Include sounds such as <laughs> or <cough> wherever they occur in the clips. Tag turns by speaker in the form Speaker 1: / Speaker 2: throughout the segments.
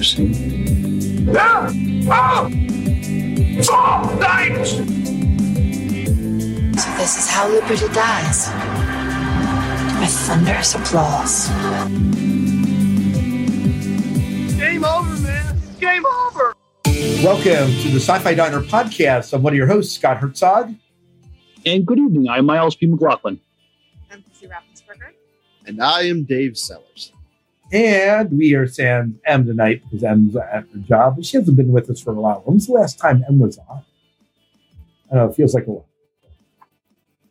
Speaker 1: lights you see.
Speaker 2: Yeah! Oh! Four lights!
Speaker 3: So this is how liberty dies. With thunderous applause.
Speaker 2: Game over, man. Game over.
Speaker 4: Welcome to the Sci-Fi Diner podcast. I'm one of your hosts, Scott Herzog.
Speaker 5: And good evening. I'm Miles P. McLaughlin.
Speaker 6: I'm Pussy Raffensperger.
Speaker 7: And I am Dave Sellers.
Speaker 4: And we are sans M tonight because M's at her job, but she hasn't been with us for a while. When's the last time M was on? I don't know. It feels like a while.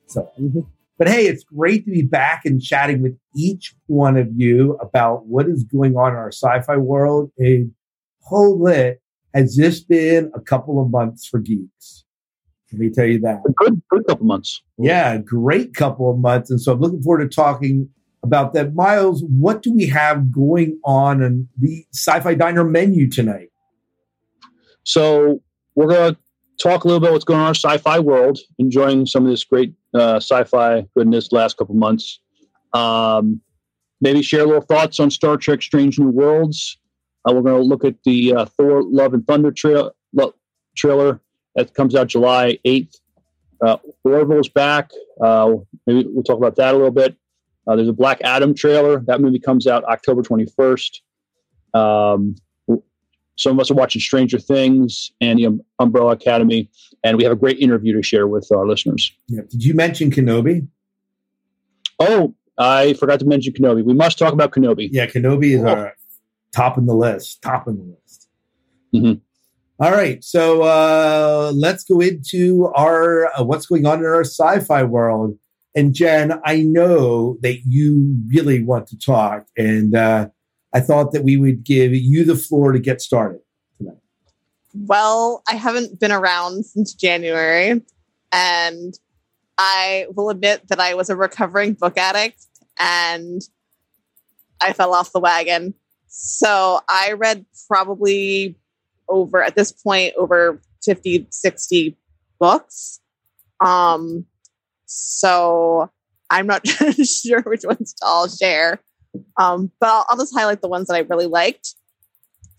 Speaker 4: So, mhm. but hey, it's great to be back and chatting with each one of you about what is going on in our sci-fi world. And holy, has this been a couple of months for geeks? Let me tell you that.
Speaker 5: A good, good couple of months.
Speaker 4: Yeah, a great couple of months. And so I'm looking forward to talking about that. Miles, what do we have going on in the sci-fi diner menu tonight?
Speaker 5: So we're going to talk a little bit what's going on in sci-fi world, enjoying some of this great uh, sci-fi goodness last couple months. Um, maybe share a little thoughts on Star Trek: Strange New Worlds. Uh, we're going to look at the uh, Thor: Love and Thunder tra- lo- trailer that comes out July eighth. Uh, Orville's back. Uh, maybe we'll talk about that a little bit. Uh, there's a Black Adam trailer. That movie comes out October 21st. Um, some of us are watching Stranger Things and the um, Umbrella Academy, and we have a great interview to share with our listeners.
Speaker 4: Yeah. Did you mention Kenobi?
Speaker 5: Oh, I forgot to mention Kenobi. We must talk about Kenobi.
Speaker 4: Yeah, Kenobi is our top in the list. Top in the list.
Speaker 5: Mhm.
Speaker 4: All right, so uh, let's go into our uh, what's going on in our sci-fi world. And Jen, I know that you really want to talk, and uh, I thought that we would give you the floor to get started tonight.
Speaker 6: Well, I haven't been around since January, and I will admit that I was a recovering book addict and I fell off the wagon. So I read probably over, at this point, over 50, 60 books. Um, so I'm not <laughs> sure which ones to all share. Um, but I'll, I'll just highlight the ones that I really liked.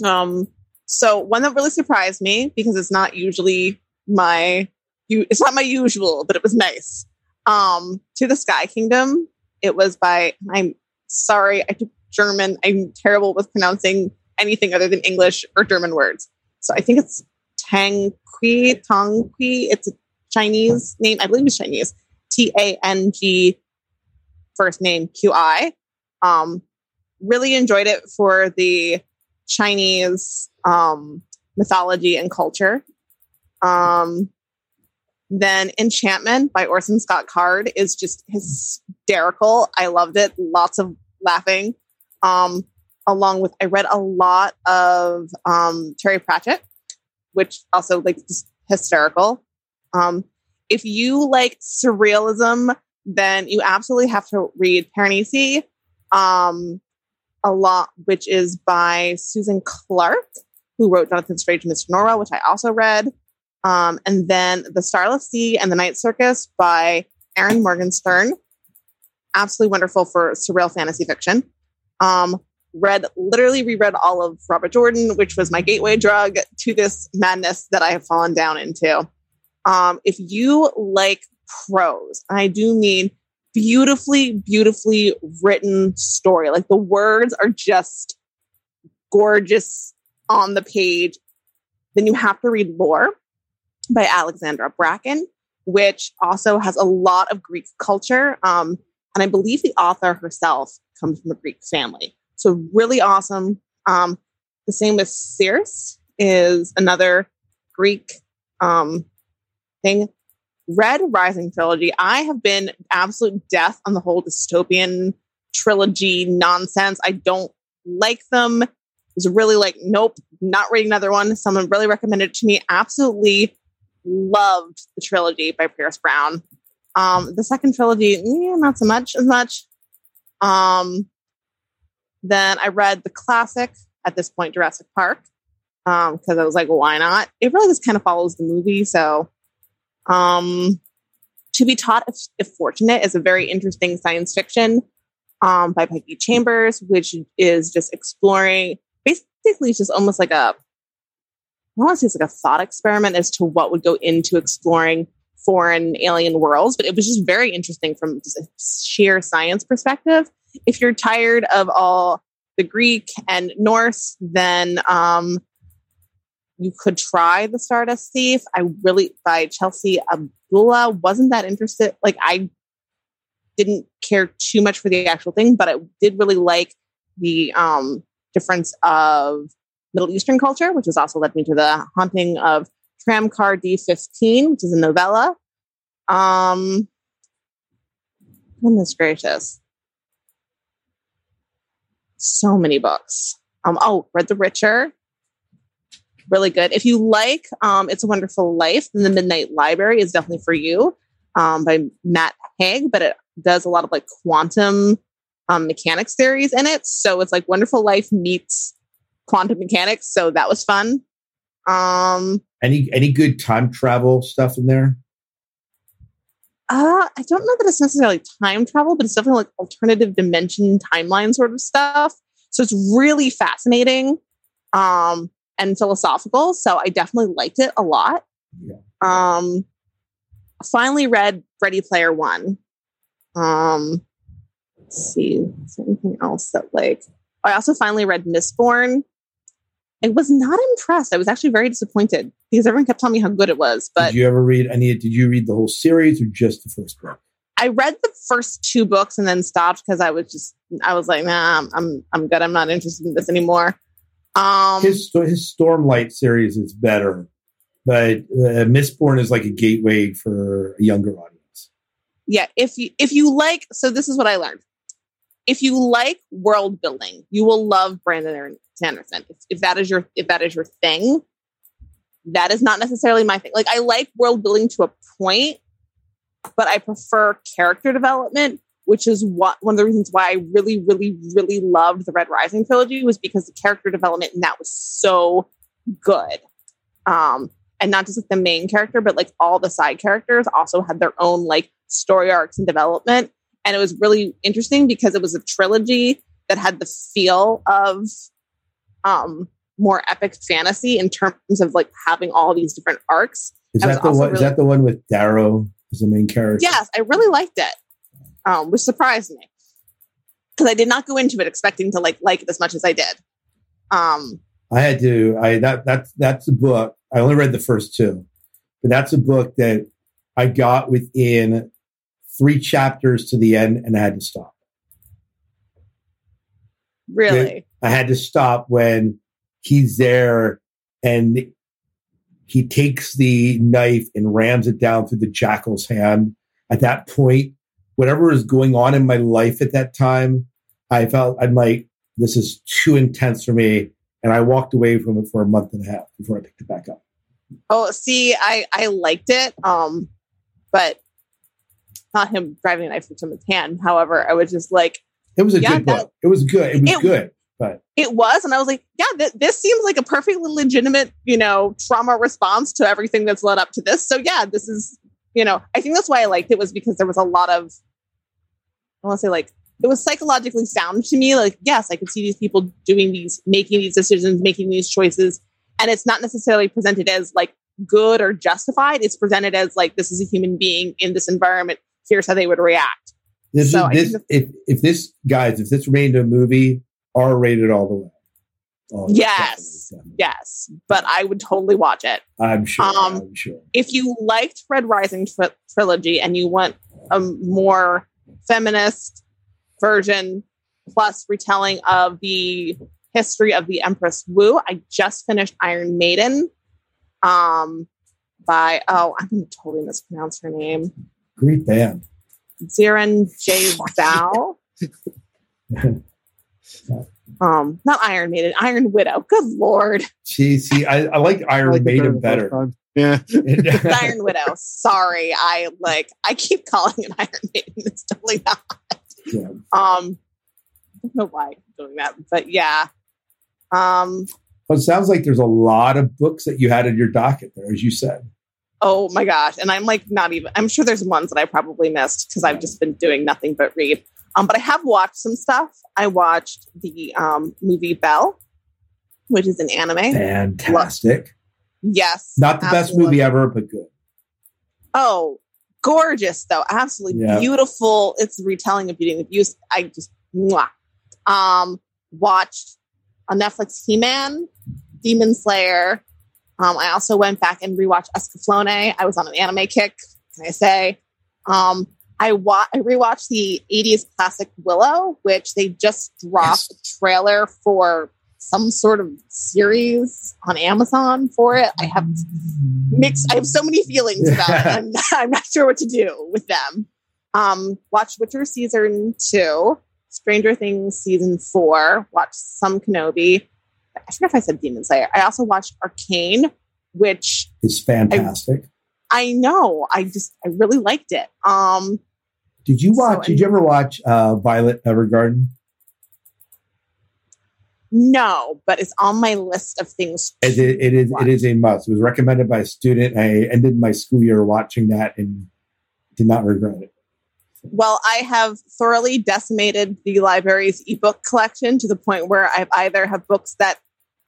Speaker 6: Um, so one that really surprised me because it's not usually my it's not my usual, but it was nice. Um, to the Sky Kingdom. It was by I'm sorry, I took German. I'm terrible with pronouncing anything other than English or German words. So I think it's Tang Kui, Tang Kui. It's a Chinese name. I believe it's Chinese. T A N G first name Q I. Um, really enjoyed it for the Chinese um, mythology and culture. Um, then Enchantment by Orson Scott Card is just hysterical. I loved it. Lots of laughing. Um, along with, I read a lot of um, Terry Pratchett, which also like hysterical. Um, if you like surrealism, then you absolutely have to read Piranesi, um, a lot, which is by Susan Clarke, who wrote Jonathan Strange and Mr. Norrell, which I also read. Um, and then The Starless Sea and the Night Circus by Erin Morgenstern. Absolutely wonderful for surreal fantasy fiction. Um, read, literally reread all of Robert Jordan, which was my gateway drug to this madness that I have fallen down into. Um, if you like prose, I do mean beautifully, beautifully written story, like the words are just gorgeous on the page, then you have to read Lore by Alexandra Bracken, which also has a lot of Greek culture. Um, and I believe the author herself comes from a Greek family. So really awesome. Um, the same with Circe is another Greek um, thing. Red Rising trilogy. I have been absolute death on the whole dystopian trilogy nonsense. I don't like them. Was really like, nope, not reading another one. Someone really recommended it to me. Absolutely loved the trilogy by Pierce Brown. Um, the second trilogy, yeah, not so much as much. Um, then I read the classic at this point, Jurassic Park, because I was like, why not? It really just kind of follows the movie. So, um, To Be Taught if, if Fortunate is a very interesting science fiction um, by Becky Chambers, which is just exploring basically, it's just almost like a, I want to say it's like a thought experiment as to what would go into exploring foreign alien worlds, but it was just very interesting from just a sheer science perspective. If you're tired of all the Greek and Norse, then um, you could try the Stardust Thief. I really by Chelsea Abdullah wasn't that interested. Like I didn't care too much for the actual thing, but I did really like the um, difference of Middle Eastern culture, which has also led me to the haunting of Tramcar D15, which is a novella. Um, goodness gracious. So many books. Um, oh, read The Richer. Really good. If you like um, It's a Wonderful Life, then The Midnight Library is definitely for you um, by Matt Haig, but it does a lot of like quantum um, mechanics theories in it. So it's like Wonderful Life meets quantum mechanics. So that was fun. Um,
Speaker 4: Any any good time travel stuff in there?
Speaker 6: Uh, I don't know that it's necessarily time travel, but it's definitely like alternative dimension timeline sort of stuff. So it's really fascinating um, and philosophical. So I definitely liked it a lot.
Speaker 4: Yeah.
Speaker 6: Um, finally read Ready Player One. Um, let's see, is there anything else that like I also finally read Mistborn. I was not impressed. I was actually very disappointed because everyone kept telling me how good it was. But
Speaker 4: did you ever read any? Did you read the whole series or just the first book?
Speaker 6: I read the first two books and then stopped because I was just I was like, nah, I'm I'm, I'm good. I'm not interested in this anymore. Um,
Speaker 4: his his Stormlight series is better, but uh, Mistborn is like a gateway for a younger audience.
Speaker 6: yeah, if you if you like, so this is what I learned. If you like world building, you will love Brandon Sanderson. If, if that is your if that is your thing, that is not necessarily my thing. Like I like world building to a point, but I prefer character development, which is what one of the reasons why I really, really, really loved the Red Rising trilogy was because the character development in that was so good. Um, and not just like the main character, but like all the side characters also had their own like story arcs and development. And it was really interesting because it was a trilogy that had the feel of um more epic fantasy in terms of like having all these different arcs.
Speaker 4: Is that the one? Is that the one with Darrow as the main character?
Speaker 6: Yes, I really liked it, um, which surprised me because I did not go into it expecting to like like it as much as I did. Um,
Speaker 4: I had to. I that that's that's a book. I only read the first two, but that's a book that I got within three chapters to the end, and I had to stop.
Speaker 6: really,
Speaker 4: I had to stop when he's there and he takes the knife and rams it down through the jackal's hand. At that point, whatever was going on in my life at that time, I felt I'm like, this is too intense for me. And I walked away from it for a month and a half before I picked it back up.
Speaker 6: oh, see, I I liked it, um, but not him driving a knife into someone's hand. However, I was just like,
Speaker 4: It was a
Speaker 6: Yeah,
Speaker 4: good
Speaker 6: that-
Speaker 4: book. It was good. It was
Speaker 6: It-
Speaker 4: good. But
Speaker 6: it was, and I was like, yeah, th- this seems like a perfectly legitimate, you know, trauma response to everything that's led up to this. So yeah, this is, you know, I think that's why I liked it was because there was a lot of, I want to say like it was psychologically sound to me. Like, yes, I could see these people doing these, making these decisions, making these choices, and it's not necessarily presented as like good or justified. It's presented as like this is a human being in this environment. Here's how they would react.
Speaker 4: this
Speaker 6: So
Speaker 4: is this if if this guys, if this a movie, R rated all the way. Oh,
Speaker 6: Yes.
Speaker 4: definitely, definitely.
Speaker 6: Yes, but I would totally watch it.
Speaker 4: I'm sure.
Speaker 6: Um,
Speaker 4: I'm sure.
Speaker 6: if you liked Red Rising tri- trilogy and you want a more feminist version plus retelling of the history of the Empress Wu, I just finished Iron Maiden um, by, oh, I'm going to totally mispronounce her name.
Speaker 4: Great band.
Speaker 6: Xiran Jay Zhao. <laughs> Um, not Iron Maiden, Iron Widow. Good lord.
Speaker 4: See, see, I, I like Iron
Speaker 7: I like
Speaker 4: Maiden
Speaker 7: the
Speaker 4: better.
Speaker 7: First time. Yeah.
Speaker 6: It's <laughs> Iron Widow. Sorry, I like I keep calling it Iron Maiden. It's totally not.
Speaker 4: Yeah.
Speaker 6: Um, I don't know why I'm doing that, but yeah. Um.
Speaker 4: Well, it sounds like there's a lot of books that you had in your docket there, as you said.
Speaker 6: Oh my gosh, and I'm like not even. I'm sure there's ones that I probably missed because I've just been doing nothing but read. Um, but I have watched some stuff. I watched the um movie Bell, which is an anime.
Speaker 4: Fantastic.
Speaker 6: Yes,
Speaker 4: Not the best movie ever, but good.
Speaker 6: Oh, gorgeous though. Absolutely
Speaker 4: Yeah.
Speaker 6: beautiful. It's retelling of Beauty and the Beast. I just mwah. um watched on Netflix He-Man, Demon Slayer. Um, I also went back and rewatched Escaflowne. I was on an anime kick, can I say? Um, I wa- I rewatched the 80s classic Willow, which they just dropped a trailer for some sort of series on Amazon for it. I have mixed. I have so many feelings about it. I'm, <laughs> I'm not sure what to do with them. Um, watched Witcher season two, Stranger Things season four. watch some Kenobi. I forget if I said Demon Slayer. I also watched Arcane, which
Speaker 4: is fantastic.
Speaker 6: I know. I just I really liked it. Um,
Speaker 4: did you
Speaker 6: so-
Speaker 4: watch? did you ever watch uh, Violet Evergarden?
Speaker 6: No, but it's on my list of things.
Speaker 4: It,
Speaker 6: to
Speaker 4: it, it is.
Speaker 6: watch.
Speaker 4: It is a must. It was recommended by a student. I ended my school year watching that and did not regret it.
Speaker 6: Well, I have thoroughly decimated the library's ebook collection to the point where I've either have books that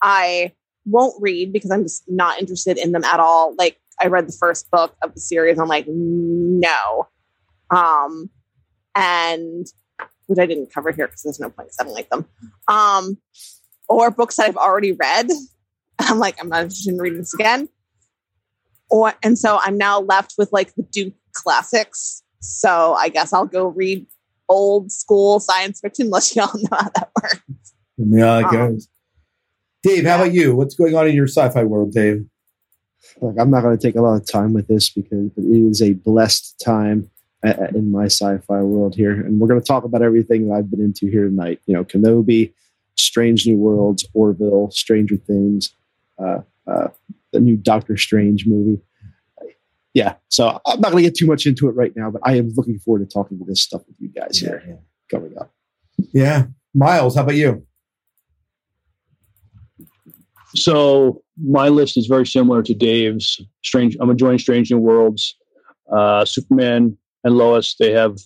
Speaker 6: I won't read because I'm just not interested in them at all. Like I read the first book of the series, I'm like, no. Um, and which I didn't cover here because there's no point because I don't like them. Um, or books that I've already read. <laughs> I'm like, I'm not interested in reading this again. Or and so I'm now left with like the Duke classics. So I guess I'll go read old school science fiction, unless <laughs> y'all know how that works.
Speaker 4: Yeah, it
Speaker 6: Um,
Speaker 4: goes. Dave, how about you? What's going on in your sci-fi world, Dave?
Speaker 7: Look, I'm not going to take a lot of time with this because it is a blessed time in my sci-fi world here, and we're going to talk about everything that I've been into here tonight. You know, Kenobi, Strange New Worlds, Orville, Stranger Things, uh, uh, the new Doctor Strange movie. Yeah, so I'm not going to get too much into it right now, but I am looking forward to talking about this stuff with you guys here
Speaker 4: yeah.
Speaker 7: coming up.
Speaker 4: Yeah, Miles, how about you?
Speaker 5: So my list is very similar to Dave's. Strange. I'm enjoying Strange New Worlds. Uh, Superman and Lois. They have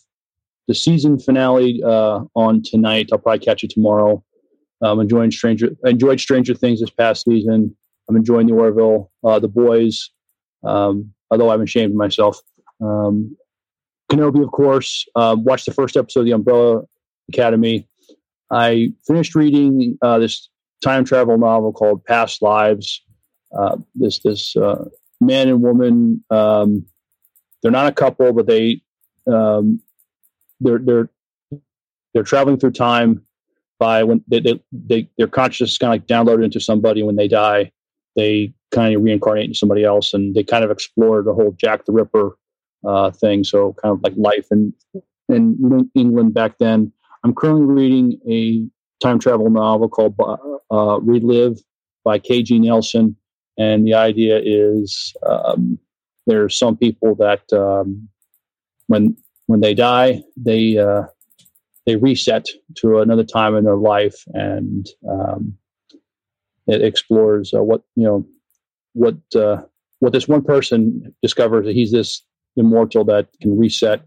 Speaker 5: the season finale uh, on tonight. I'll probably catch it tomorrow. I'm enjoying Stranger. I enjoyed Stranger Things this past season. I'm enjoying the Orville, uh, the boys. Um, although I'm ashamed of myself. Um, Kenobi, of course. Um, watched the first episode of the Umbrella Academy. I finished reading uh, this time travel novel called Past Lives. Uh, this this uh, man and woman, um, they're not a couple, but they um, they're they're they're traveling through time by when they, they, they their consciousness kind of like downloaded into somebody. When they die, they kind of reincarnate into somebody else, and they kind of explore the whole Jack the Ripper uh, thing. So kind of like life in in England back then. I'm currently reading a time travel novel called uh, Relive by K.G. Nelson. And the idea is um, there's some people that um, when when they die, they uh, they reset to another time in their life, and um, it explores uh, what you know what uh, what this one person discovers that he's this immortal that can reset,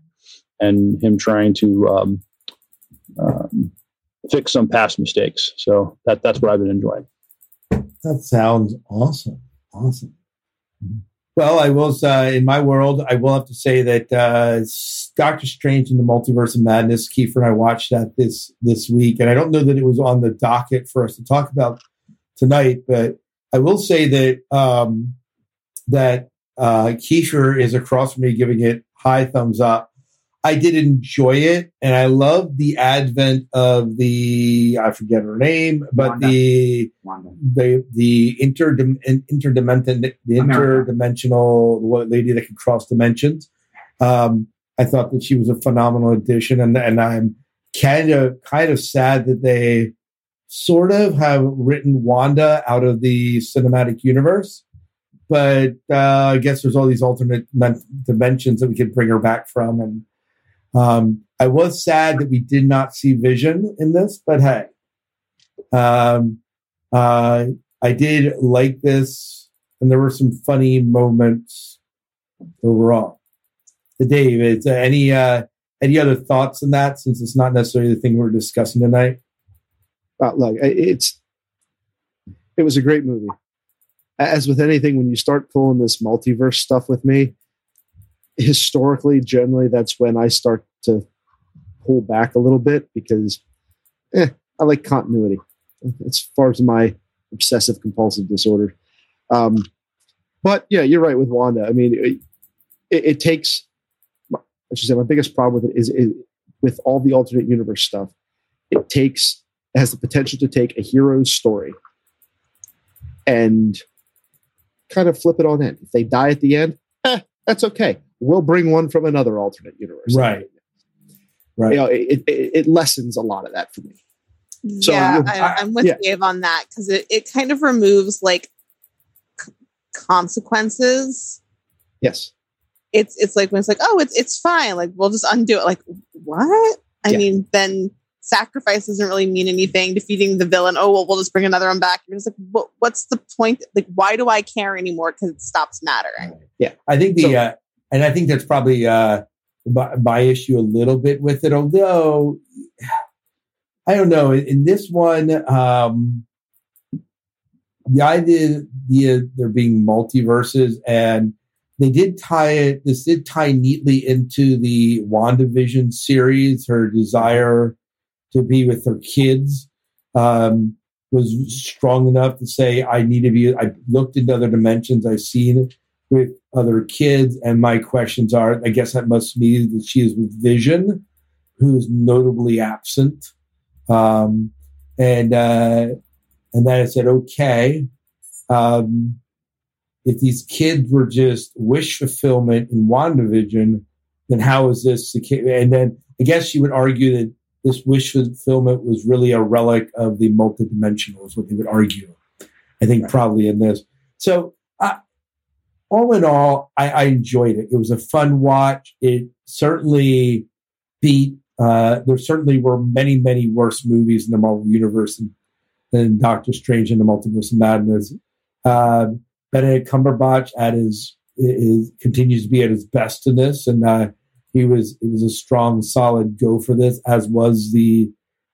Speaker 5: and him trying to um, um, fix some past mistakes. So that that's what I've been enjoying.
Speaker 4: That sounds awesome. Awesome. Well, I will uh, in my world, I will have to say that uh, Doctor Strange in the Multiverse of Madness, Kiefer and I watched that this this week, and I don't know that it was on the docket for us to talk about tonight, but I will say that um, that uh, Kiefer is across from me, giving it high thumbs up. I did enjoy it, and I love the advent of the I forget her name, but
Speaker 1: Wanda.
Speaker 4: the
Speaker 1: Wanda.
Speaker 4: the the interdimension the interdimensional what lady that can cross dimensions. Um, I thought that she was a phenomenal addition, and and I'm kind of kind of sad that they sort of have written Wanda out of the cinematic universe. but uh, I guess there's all these alternate dimensions that we could bring her back from. And um, I was sad that we did not see Vision in this, but hey, um, uh, I did like this, and there were some funny moments overall. Dave, is any uh, any other thoughts on that? Since it's not necessarily the thing we're discussing tonight.
Speaker 7: Uh, look, it's it was a great movie. As with anything, when you start pulling this multiverse stuff with me, historically, generally, that's when I start to pull back a little bit because eh, I like continuity as far as my obsessive compulsive disorder. Um, but yeah, you're right with Wanda. I mean, it, it, it takes. I should say my biggest problem with it is, with all the alternate universe stuff. It takes it has the potential to take a hero's story and kind of flip it on end. If they die at the end, eh, that's okay. We'll bring one from another alternate universe.
Speaker 4: Right. Right.
Speaker 7: You know, it, it, it lessens a lot of that for me.
Speaker 6: So yeah, I, am with yeah. Dave on that because it, it kind of removes like c- consequences.
Speaker 7: Yes.
Speaker 6: It's it's like when it's like, oh, it's it's fine. Like we'll just undo it. Like what? I yeah. mean, then sacrifice doesn't really mean anything. Defeating the villain, oh well, we'll just bring another one back. You're just like, what, what's the point? Like, why do I care anymore? Because it stops mattering.
Speaker 4: Yeah, I think the so, uh, and I think that's probably uh, my, my, issue a little bit with it. Although I don't know in this one, um, the idea the there being multiverses and they did tie it. This did tie neatly into the WandaVision series. Her desire to be with her kids um, was strong enough to say, I need to be. I looked into other dimensions. I've seen it with other kids. And my questions are I guess that must mean that she is with Vision, who is notably absent. Um, and, uh, and then I said, okay, um, if these kids were just wish fulfillment in WandaVision, then how is this the case? And then I guess you would argue that this wish fulfillment was really a relic of the multidimensional, is what they would argue. I think right. probably in this. So, all in all, I, I, enjoyed it. It was a fun watch. It certainly beat. Uh, there certainly were many, many worse movies in the Marvel universe than, Doctor Strange and the Multiverse of Madness. Uh, Benedict Cumberbatch at his, his continues to be at his best in this, and uh, he was it was a strong, solid go for this, as was the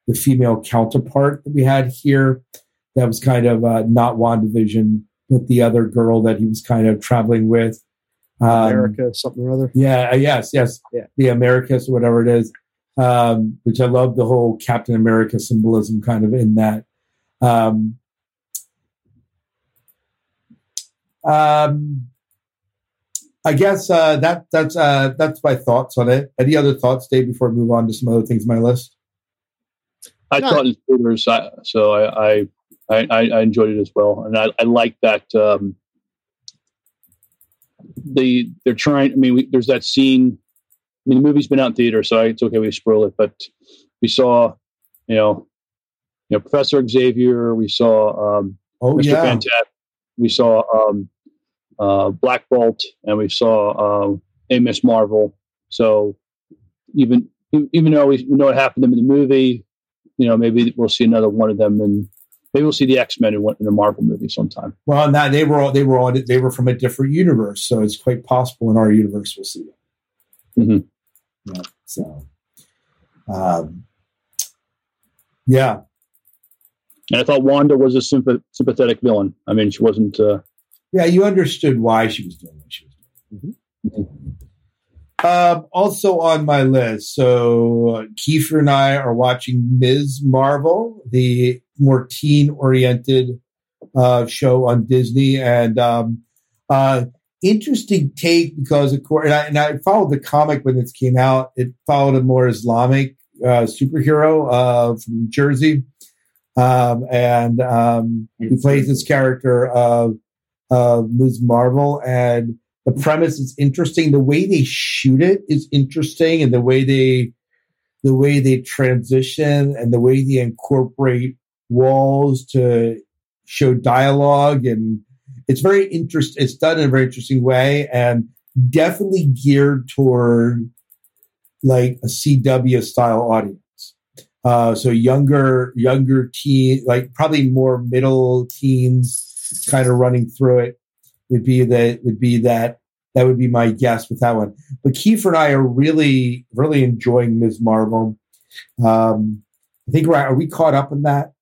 Speaker 4: the female counterpart that we had here. That was kind of uh, not WandaVision, but the other girl that he was kind of traveling with.
Speaker 7: Um, America, something or other.
Speaker 4: Yeah, uh, yes, yes, yeah. the Americas or whatever it is. Um, which I love the whole Captain America symbolism kind of in that. Um, um, I guess uh, that that's uh, that's my thoughts on it. Any other thoughts, Dave? Before I move on to some other things on my list.
Speaker 5: I no. thought in theaters, so I, I I, I enjoyed it as well, and I, I like that. Um, they they're trying. I mean, we, there's that scene. I mean, the movie's been out in theater, so it's okay we spoil it. But we saw, you know, you know, Professor Xavier. We saw um,
Speaker 4: oh, Mr. Yeah.
Speaker 5: Fantastic. We saw um, uh, Black Bolt, and we saw uh, a Miss Marvel. So even even though we know what happened to them in the movie, you know, maybe we'll see another one of them, and maybe we'll see the X Men in, in a Marvel movie sometime.
Speaker 4: Well, and that they were all, they were all, they were from a different universe, so it's quite possible in our universe we'll see them.
Speaker 5: Mm-hmm.
Speaker 4: Yeah, so, um, yeah.
Speaker 5: And I thought Wanda was a sympath- sympathetic villain. I mean, she wasn't. Uh,
Speaker 4: yeah, you understood why she was doing what she was doing. Mm-hmm. Um, also on my list, so uh, Kiefer and I are watching Ms. Marvel, the more teen-oriented uh, show on Disney, and um, uh, interesting take because of course, and I, and I, followed the comic when this came out. It followed a more Islamic uh, superhero uh, from New Jersey, um, and um, he plays this character of uh, Ms. Marvel, and the premise is interesting. The way they shoot it is interesting, and the way they the way they transition and the way they incorporate walls to show dialogue and it's very interest. It's done in a very interesting way, and definitely geared toward like a CW style audience. Uh, so younger, younger teen, like probably more middle teens, kind of running through it would be that would be that that would be my guess with that one. But Kiefer and I are really, really enjoying Ms. Marvel. Um, I think we're are we caught up in that?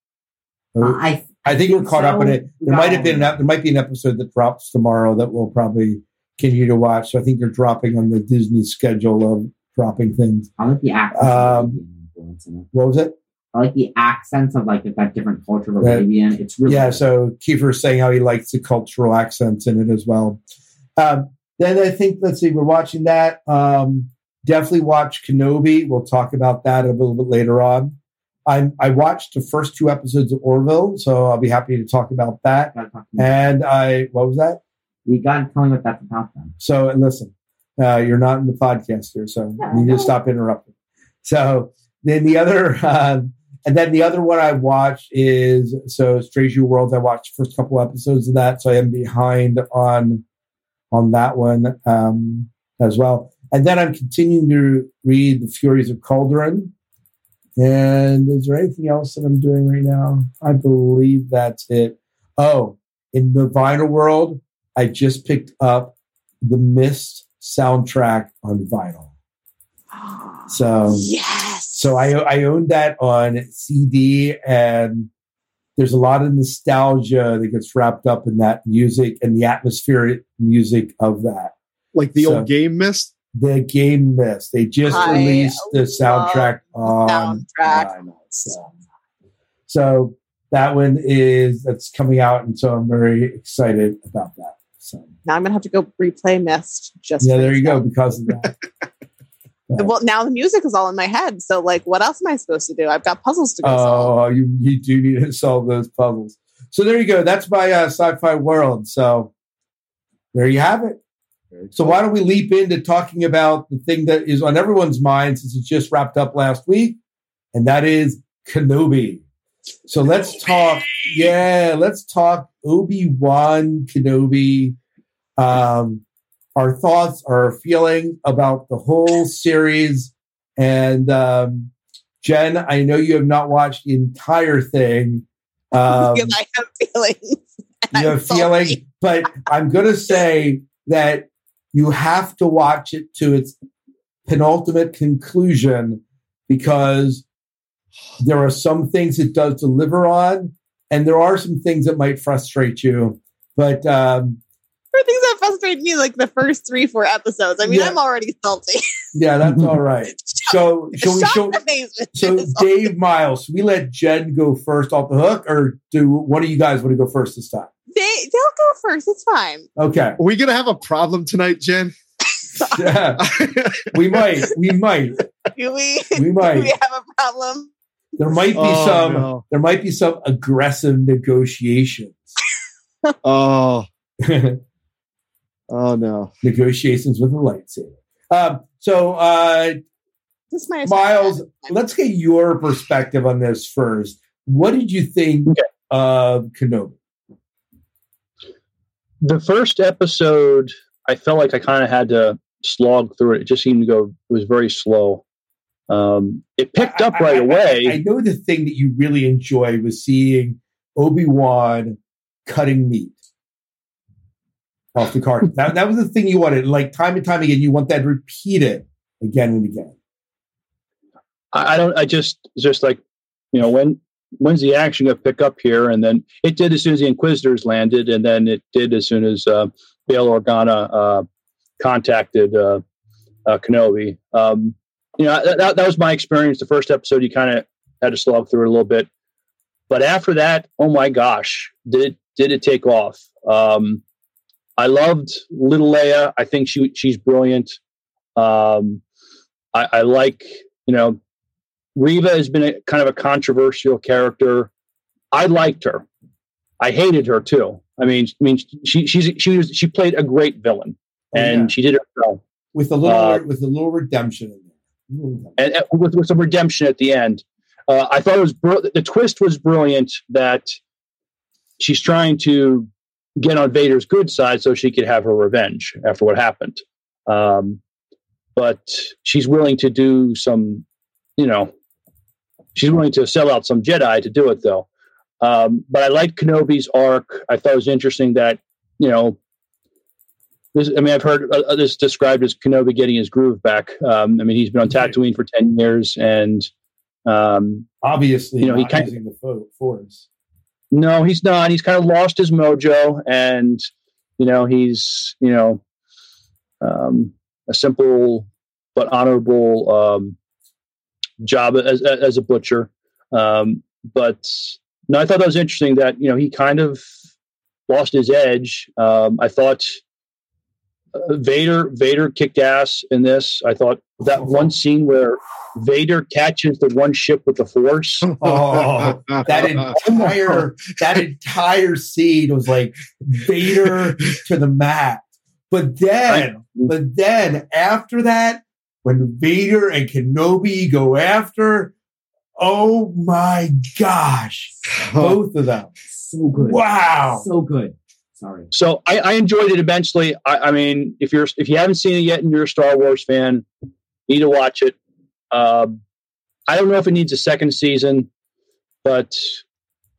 Speaker 8: Uh, I
Speaker 4: I think we're caught up in it. There might have been an, there might be an episode that drops tomorrow that we'll probably continue to watch. So I think they're dropping on the Disney schedule of dropping things.
Speaker 8: I like the accents.
Speaker 4: Um,
Speaker 8: of Arabian influence in it.
Speaker 4: What was it?
Speaker 8: I like the accents of like that different culture of. Arabian. It's really
Speaker 4: Yeah. So Kiefer saying how he likes the cultural accents in it as well. Um, then I think let's see, we're watching that. Um, definitely watch Kenobi. We'll talk about that a little bit later on. I I watched the first two episodes of Orville, so I'll be happy to talk about that.
Speaker 8: Talk.
Speaker 4: And I what was that?
Speaker 8: You gotta tell me what that's about then.
Speaker 4: So and listen, uh, you're not in the podcast here, so
Speaker 8: Yeah,
Speaker 4: you need
Speaker 8: no.
Speaker 4: to stop interrupting. So then the other, um, and then the other one I watched is so Strange New Worlds. I watched the first couple episodes of that, so I am behind on on that one um, as well. And then I'm continuing to read The Furies of Calderon. And is there anything else that I'm doing right now? I believe that's it. Oh, in the vinyl world, I just picked up the Myst soundtrack on vinyl. <gasps> So
Speaker 6: yes.
Speaker 4: so I I owned that on CD, and there's a lot of nostalgia that gets wrapped up in that music and the atmospheric music of that.
Speaker 7: Like the
Speaker 4: So-
Speaker 7: old game Myst.
Speaker 4: The game Myst. They just
Speaker 6: I
Speaker 4: released the soundtrack on
Speaker 6: soundtrack.
Speaker 4: So, so that one is that's coming out, and so I'm very excited about that. So
Speaker 6: Now I'm gonna have to go replay Myst. Just
Speaker 4: yeah, there you go. Because of that. <laughs>
Speaker 6: Well, now the music is all in my head. So, like, what else am I supposed to do? I've got puzzles to go solve.
Speaker 4: Oh, you you do need to solve those puzzles. So there you go. That's my uh, sci-fi world. So there you have it. So why don't we leap into talking about the thing that is on everyone's mind since it just wrapped up last week, and that is Kenobi. So let's talk. Yeah, let's talk Obi Wan Kenobi. Um, our thoughts, our feeling about the whole series, and um, Jen, I know you have not watched the entire thing. <laughs> Um,
Speaker 6: I have feelings.
Speaker 4: you have <laughs> feeling, but I'm going to say that you have to watch it to its penultimate conclusion because there are some things it does deliver on, and there are some things that might frustrate you. But um,
Speaker 6: There are things that frustrate me, like the first three, four episodes. I mean,
Speaker 4: Yeah.
Speaker 6: I'm already salty.
Speaker 4: yeah, that's <laughs> all right. <laughs> So, shall we?
Speaker 6: Shock
Speaker 4: Shall,
Speaker 6: amazement.
Speaker 4: so, Dave Miles, we let Jen go first off the hook, or do one of you guys want to go first this time?
Speaker 6: they they'll go first. It's fine.
Speaker 4: Okay,
Speaker 7: Are we gonna have a problem tonight, Jen?
Speaker 4: yeah, we might, we might,
Speaker 6: Do we?
Speaker 4: we <laughs>
Speaker 6: Do we have a problem?
Speaker 4: There might be
Speaker 7: Oh,
Speaker 4: some.
Speaker 7: no.
Speaker 4: There might be some aggressive negotiations.
Speaker 7: Oh, oh no.
Speaker 4: negotiations with a lightsaber. Um, so, uh,
Speaker 6: This is my
Speaker 4: Miles, let's get your perspective on this first. What did you think
Speaker 5: Okay.
Speaker 4: of Kenobi?
Speaker 5: the first episode, I felt like I kind of had to slog through it. It just seemed to go. It was very slow. Um, it picked up
Speaker 4: I-
Speaker 5: right
Speaker 4: I-
Speaker 5: away.
Speaker 4: I, I know the thing that you really enjoy was seeing Obi Wan cutting meat off the carton. that, that was the thing you wanted. Like time and time again, you want that repeated again and again.
Speaker 5: I, I don't. I just just like you know when when's the action going to pick up here? And then it did as soon as the Inquisitors landed, and then it did as soon as uh, Bail Organa uh, contacted uh, uh, Kenobi. Um, you know that, that, that was my experience. The first episode, you kind of had to slog through it a little bit, but after that, oh my gosh, did it did it take off? Um, I loved Little Leia. I think she she's brilliant. Um, I, I like you know Reva has been a kind of a controversial character. I liked her. I hated her too. I mean, I mean, she she's she was she played a great villain, and
Speaker 4: Oh, Yeah.
Speaker 5: she did it well,
Speaker 4: with a little
Speaker 5: Uh,
Speaker 4: with a little redemption in there. Redemption.
Speaker 5: and, and with, with some redemption at the end. Uh, I thought it was br- the twist was brilliant that she's trying to get on Vader's good side so she could have her revenge after what happened. Um, but she's willing to do some, you know, she's willing to sell out some Jedi to do it though. Um, but I liked Kenobi's arc. I thought it was interesting that, you know, this, I mean, I've heard uh, this described as Kenobi getting his groove back. Um, I mean, he's been on Tatooine for 10 years and, um,
Speaker 4: Obviously,
Speaker 5: You know, he kind-
Speaker 4: using the fo- force.
Speaker 5: No, he's not. He's kind of lost his mojo, and you know, he's you know, um, a simple but honorable um, job as as a butcher. Um, but no, I thought that was interesting that you know he kind of lost his edge. Um, I thought Vader Vader kicked ass in this. I thought that one scene where Vader catches the one ship with the Force. <laughs>
Speaker 4: Oh, that entire that entire scene was like Vader to the mat. But then, but then after that, when Vader and Kenobi go after, oh my gosh, both of them.
Speaker 8: So good.
Speaker 4: Wow.
Speaker 8: So good. Sorry.
Speaker 5: So I, I enjoyed it immensely. I, I mean, if you're if you haven't seen it yet and you're a Star Wars fan, you need to watch it. Um, I don't know if it needs a second season, but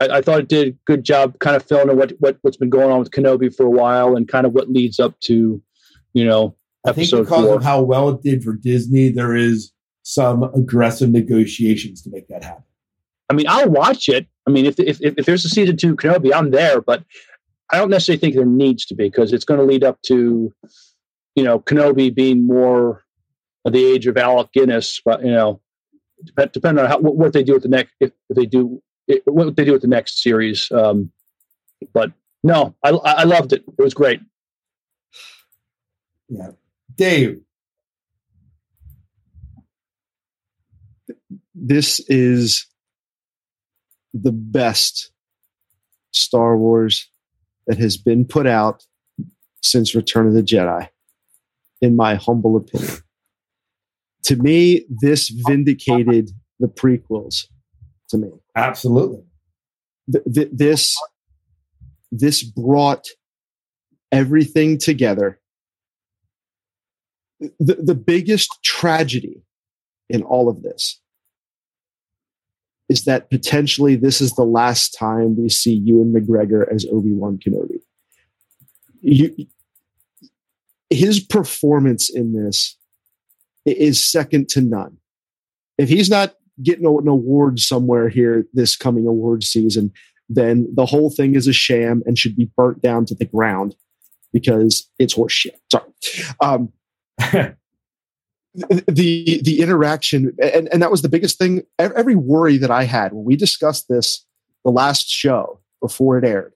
Speaker 5: I, I thought it did a good job, kind of filling in what, what what's been going on with Kenobi for a while and kind of what leads up to, you know,
Speaker 4: I think because
Speaker 5: four.
Speaker 4: of how well it did for Disney, there is some aggressive negotiations to make that happen.
Speaker 5: I mean, I'll watch it. I mean, if if if there's a season two Kenobi, I'm there, but I don't necessarily think there needs to be because it's going to lead up to, you know, Kenobi being more of the age of Alec Guinness. But you know, depend, depending on how, what, what they do with the next, if, if they do it, what they do with the next series. Um, but no, I I I loved it. It was great.
Speaker 4: Yeah. Dave,
Speaker 7: this is the best Star Wars that has been put out since Return of the Jedi, in my humble opinion. To me, this vindicated the prequels. To me,
Speaker 4: absolutely.
Speaker 7: Th- th- this this brought everything together. The, the biggest tragedy in all of this is that potentially this is the last time we see Ewan McGregor as Obi Wan Kenobi. You, his performance in this is second to none. If he's not getting an award somewhere here this coming award season, then the whole thing is a sham and should be burnt down to the ground because it's horseshit. Sorry. Um, <laughs> the the interaction and, and that was the biggest thing. Every worry that i had when we discussed this the last show before it aired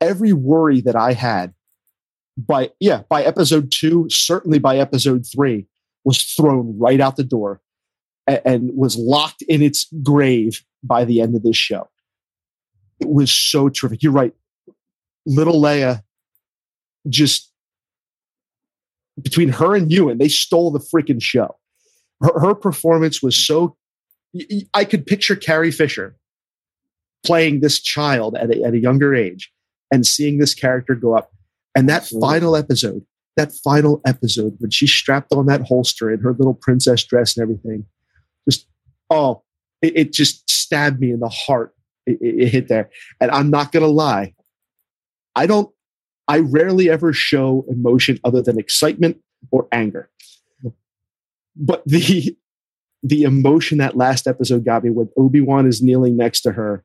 Speaker 7: every worry that i had by yeah by episode two certainly by episode three was thrown right out the door and, and was locked in its grave by the end of this show. It was so terrific. You're right. Little leia just between her and Ewan, they stole the freaking show. Her, her performance was so. I could picture Carrie Fisher playing this child at a, at a younger age and seeing this character go up. And that
Speaker 4: Absolutely.
Speaker 7: final episode, that final episode when she strapped on that holster and her little princess dress and everything, just, oh, it, it just stabbed me in the heart. It, it, it hit there. And I'm not going to lie. I don't I rarely ever show emotion other than excitement or anger. But the the emotion that last episode got me when Obi-Wan is kneeling next to her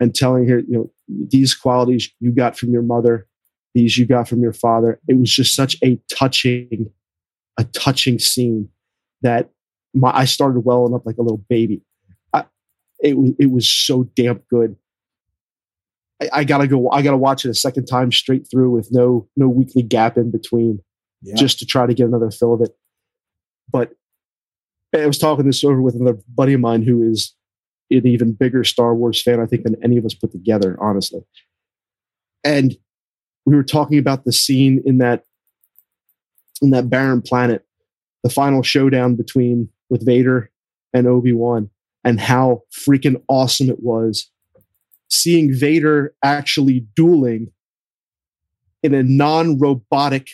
Speaker 7: and telling her, you know, these qualities you got from your mother, these you got from your father. It was just such a touching, a touching scene that my I started welling up like a little baby. I, it was it was so damn good. I, I gotta go. I gotta watch it a second time straight through with no no weekly gap in between,
Speaker 4: Yeah.
Speaker 7: just to try to get another fill of it. But I was talking this over with another buddy of mine who is an even bigger Star Wars fan, I think, than any of us put together, honestly. And we were talking about the scene in that in that barren planet, the final showdown between with Vader and Obi Wan, and how freaking awesome it was seeing Vader actually dueling in a non-robotic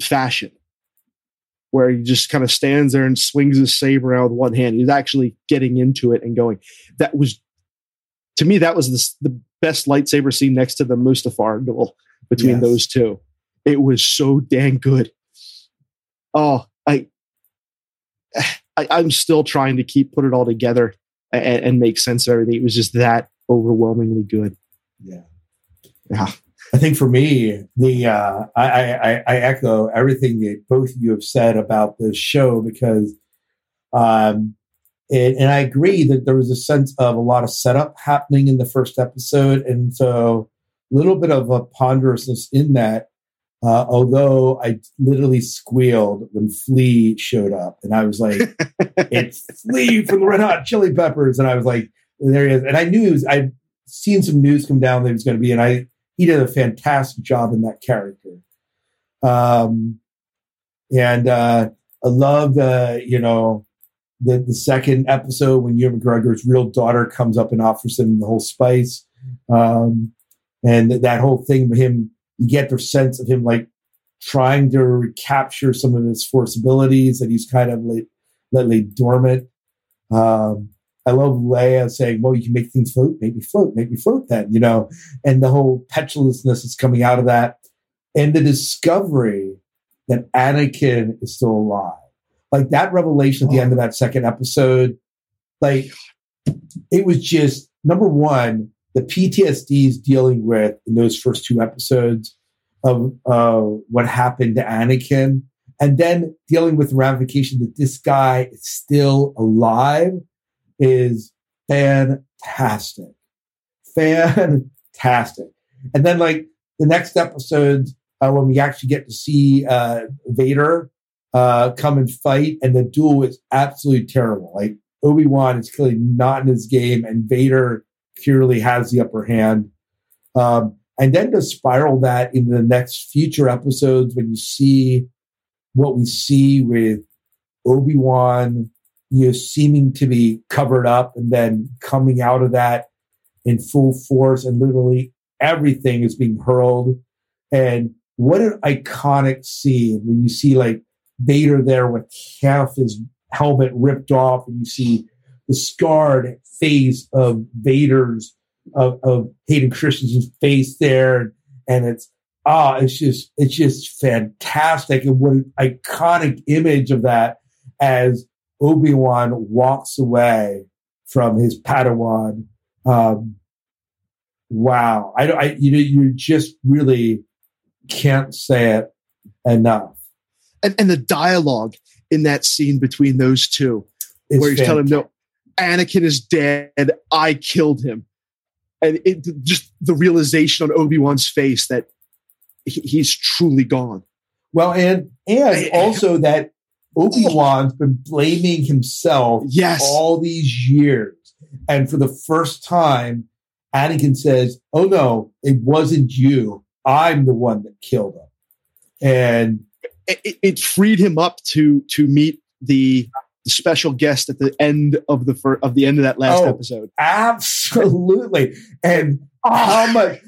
Speaker 7: fashion where he just kind of stands there and swings his saber out with one hand. He's actually getting into it and going. That was to me that was the, the best lightsaber scene next to the mustafar duel between
Speaker 4: Yes.
Speaker 7: those two. It was so dang good. Oh i, <sighs> I i'm still trying to keep put it all together and, and make sense of everything. It was just that overwhelmingly good
Speaker 4: Yeah.
Speaker 7: yeah
Speaker 4: I think for me, the uh, I, I, I- echo everything that both of you have said about this show because, um, and, and I agree that there was a sense of a lot of setup happening in the first episode, and so a little bit of a ponderousness in that. Uh, although I literally squealed when Flea showed up, and I was like, <laughs> "It's Flea from the Red Hot Chili Peppers," and I was like, "There he is!" And I knew he was, I'd seen some news come down that he was going to be, and I he did a fantastic job in that character. Um, and uh, I love the you know the the second episode when Ewan McGregor's real daughter comes up and offers him the whole spice, um, and that whole thing with him. You get the sense of him like trying to recapture some of his force abilities that he's kind of like lately dormant. Um, I love Leia saying, "Well, you can make things float, make me float, make me float." Then you know, and the whole petulousness that's coming out of that, and the discovery that Anakin is still alive. Like that revelation at the end of that second episode, like it was just number one, the PTSD is dealing with in those first two episodes of uh, what happened to Anakin, and then dealing with the ramification that this guy is still alive is fantastic. Fantastic. And then, like, the next episodes, uh, when we actually get to see uh, Vader uh, come and fight, and the duel is absolutely terrible. Like, Obi Wan is clearly not in his game, and Vader clearly has the upper hand. Um, and then to spiral that into the next future episodes when you see what we see with Obi Wan, you seeming to be covered up and then coming out of that in full force, and literally everything is being hurled. And what an iconic scene when you see like Vader there with half his helmet ripped off, and you see the scarred face of Vader's of, of Hayden Christensen's face there, and it's ah, it's just it's just fantastic, and what an iconic image of that as Obi Wan walks away from his Padawan. Um, wow, I, I you know you just really can't say it enough.
Speaker 7: and, and the dialogue in that scene between those two
Speaker 4: It's
Speaker 7: where he's telling him, "No, Anakin is dead. I killed him," and it just the realization on Obi Wan's face that he, he's truly gone.
Speaker 4: Well, and and also that Obi Wan's been blaming himself
Speaker 7: Yes.
Speaker 4: all these years, and for the first time, Anakin says, "Oh no, it wasn't you. I'm the one that killed him." And
Speaker 7: It, it, freed him up to to meet the, the special guest at the end of the fir- of the end of that last
Speaker 4: Oh.
Speaker 7: episode.
Speaker 4: Absolutely. And how ah. much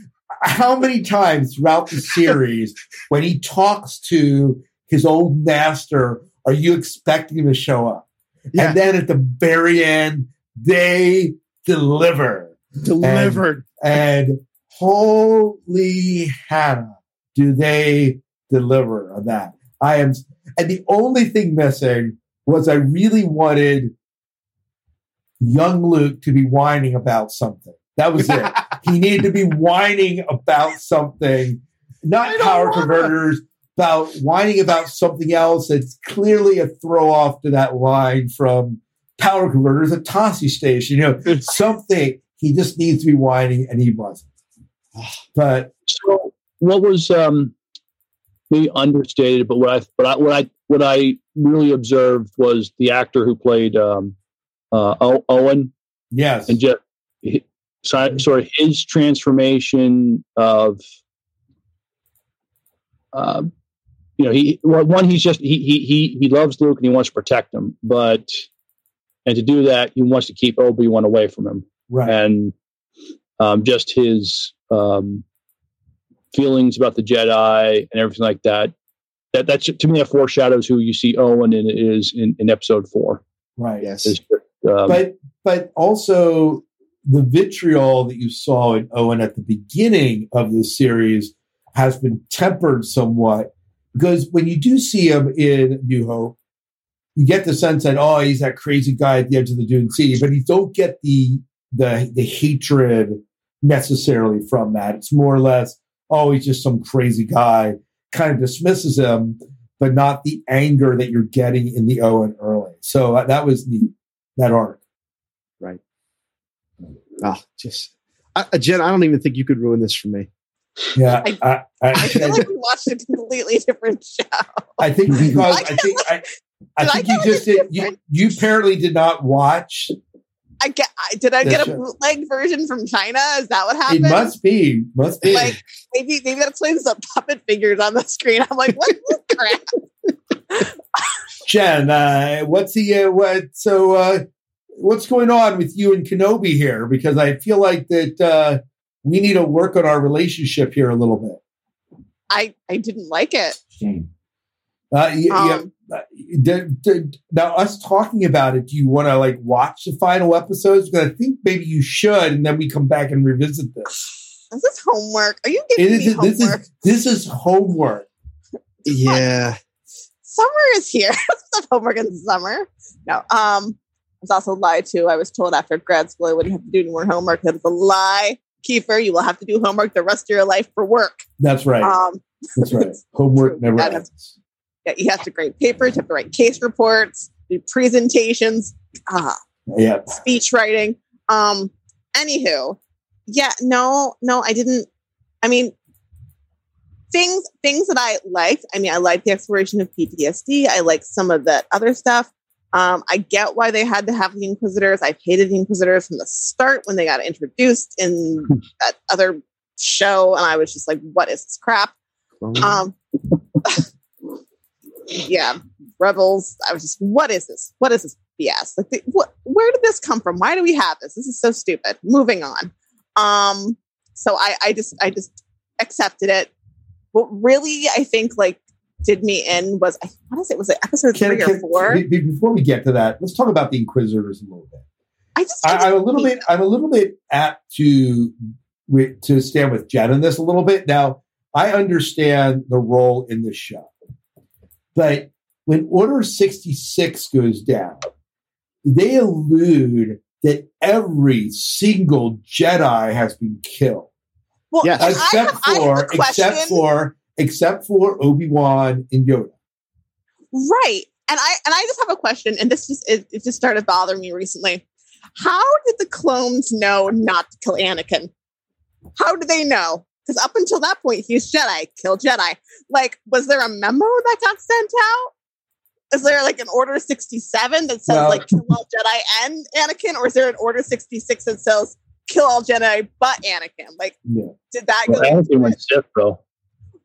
Speaker 4: how many times throughout the series <laughs> when he talks to his old master are you expecting him to show up?
Speaker 7: Yeah.
Speaker 4: And then at the very end, they deliver.
Speaker 7: Delivered.
Speaker 4: And holy Hannah, do they deliver on that? I am, and the only thing missing was I really wanted young Luke to be whining about something. That was it. <laughs> he needed to be whining about something, not power converters, about whining about something else that's clearly a throw off to that line from power converters at Tosche Station. You know, <laughs> something he just needs to be whining, and he wasn't. But
Speaker 5: So, what was um, maybe understated, but what I but I, what I what I really observed was the actor who played um, uh, Owen
Speaker 4: yes,
Speaker 5: and just sort of his transformation of. Um, you know, he well, one he's just he he he he loves Luke and he wants to protect him, but and to do that he wants to keep Obi Wan away from him
Speaker 4: right.
Speaker 5: and um, just his um, feelings about the Jedi and everything like that. That that's to me that foreshadows who you see Owen in is in, in episode four.
Speaker 4: Right.
Speaker 7: Yes.
Speaker 5: Is, um,
Speaker 4: but but also the vitriol that you saw in Owen at the beginning of this series has been tempered somewhat because when you do see him in New Hope, you get the sense that oh he's that crazy guy at the edge of the Dune Sea, but you don't get the the the hatred necessarily from that. It's more or less oh he's just some crazy guy, kind of dismisses him, but not the anger that you're getting in the Owen early. So uh, that was neat that arc.
Speaker 7: Right. Oh, just Jen. I don't even think you could ruin this for me.
Speaker 4: Yeah,
Speaker 6: I-
Speaker 4: I, I,
Speaker 6: I feel like we watched a completely different show.
Speaker 4: I think <laughs> because
Speaker 6: I
Speaker 4: I
Speaker 6: can't
Speaker 4: think I, I
Speaker 6: Did I
Speaker 4: think you just did. You, you apparently did not watch.
Speaker 6: I get. I, did I get a bootleg version from China? Is that what happened?
Speaker 4: It must be, must be.
Speaker 6: Like maybe maybe that explains the puppet figures on the screen. I'm like, what's this crap?
Speaker 4: Jen, uh, what's the uh, what? So, uh, what's going on with you and Kenobi here? Because I feel like that uh, we need to work on our relationship here a little bit.
Speaker 6: I I didn't like it.
Speaker 8: Shame.
Speaker 4: Uh, y-
Speaker 6: Um,
Speaker 4: yeah, uh, did- did- now, us talking about it, do you want to like watch the final episodes? Because I think maybe you should, and then we come back and revisit this.
Speaker 6: This Is this homework? Are you giving
Speaker 4: is.
Speaker 6: me
Speaker 4: This
Speaker 6: homework?
Speaker 4: is this is homework. <laughs>
Speaker 7: Yeah.
Speaker 6: summer is here. <laughs> Homework in the summer. No. Um, I was also lied to. I was told after grad school I wouldn't have to do any more homework. That is a lie. Kiefer, you will have to do homework the rest of your life for work.
Speaker 4: That's right.
Speaker 6: Um,
Speaker 4: That's right. <laughs> Homework
Speaker 6: true.
Speaker 4: never ends.
Speaker 6: yeah, you have to grade papers, you have to write case reports, do presentations, ah,
Speaker 4: Yeah.
Speaker 6: speech writing. Um, anywho, yeah, no, no, I didn't. I mean, things things that I liked. I mean, I like the exploration of PTSD. I like some of that other stuff. Um, I get why they had to have the Inquisitors. I've hated the Inquisitors from the start when they got introduced in <laughs> that other show, and I was just like, "What is this crap?" Um, <laughs> yeah, Rebels. I was just, "What is this? What is this BS? Like, the, what? Where did this come from? Why do we have this? This is so stupid." Moving on. Um, so I, I just, I just accepted it. What really, I think, like, did me in was, I what is it? Was it episode
Speaker 4: Can-
Speaker 6: three or four?
Speaker 4: be- be- before we get to that, let's talk about the Inquisitors a little bit.
Speaker 6: I just, I
Speaker 4: I,
Speaker 6: just
Speaker 4: I'm a little bit. I'm a little bit apt to to stand with Jen in this a little bit. Now, I understand the role in this show, but when Order sixty six goes down, they allude that every single Jedi has been killed,
Speaker 6: well,
Speaker 7: Yes.
Speaker 4: except
Speaker 6: I have, I have
Speaker 4: for
Speaker 6: a question.
Speaker 4: except for except for Obi Wan and Yoda.
Speaker 6: Right. And I and I just have a question, and this just it, it just started bothering me recently. How did the clones know not to kill Anakin? How do they know? Because up until that point, he's Jedi, kill Jedi. Like, was there a memo that got sent out? Is there like an Order 67 that says
Speaker 4: Well-
Speaker 6: like kill all Jedi and Anakin, or is there an Order 66 that says kill all Jedi but Anakin? Like,
Speaker 4: Yeah.
Speaker 6: did that
Speaker 5: well,
Speaker 6: go?
Speaker 5: Anakin went Sith though.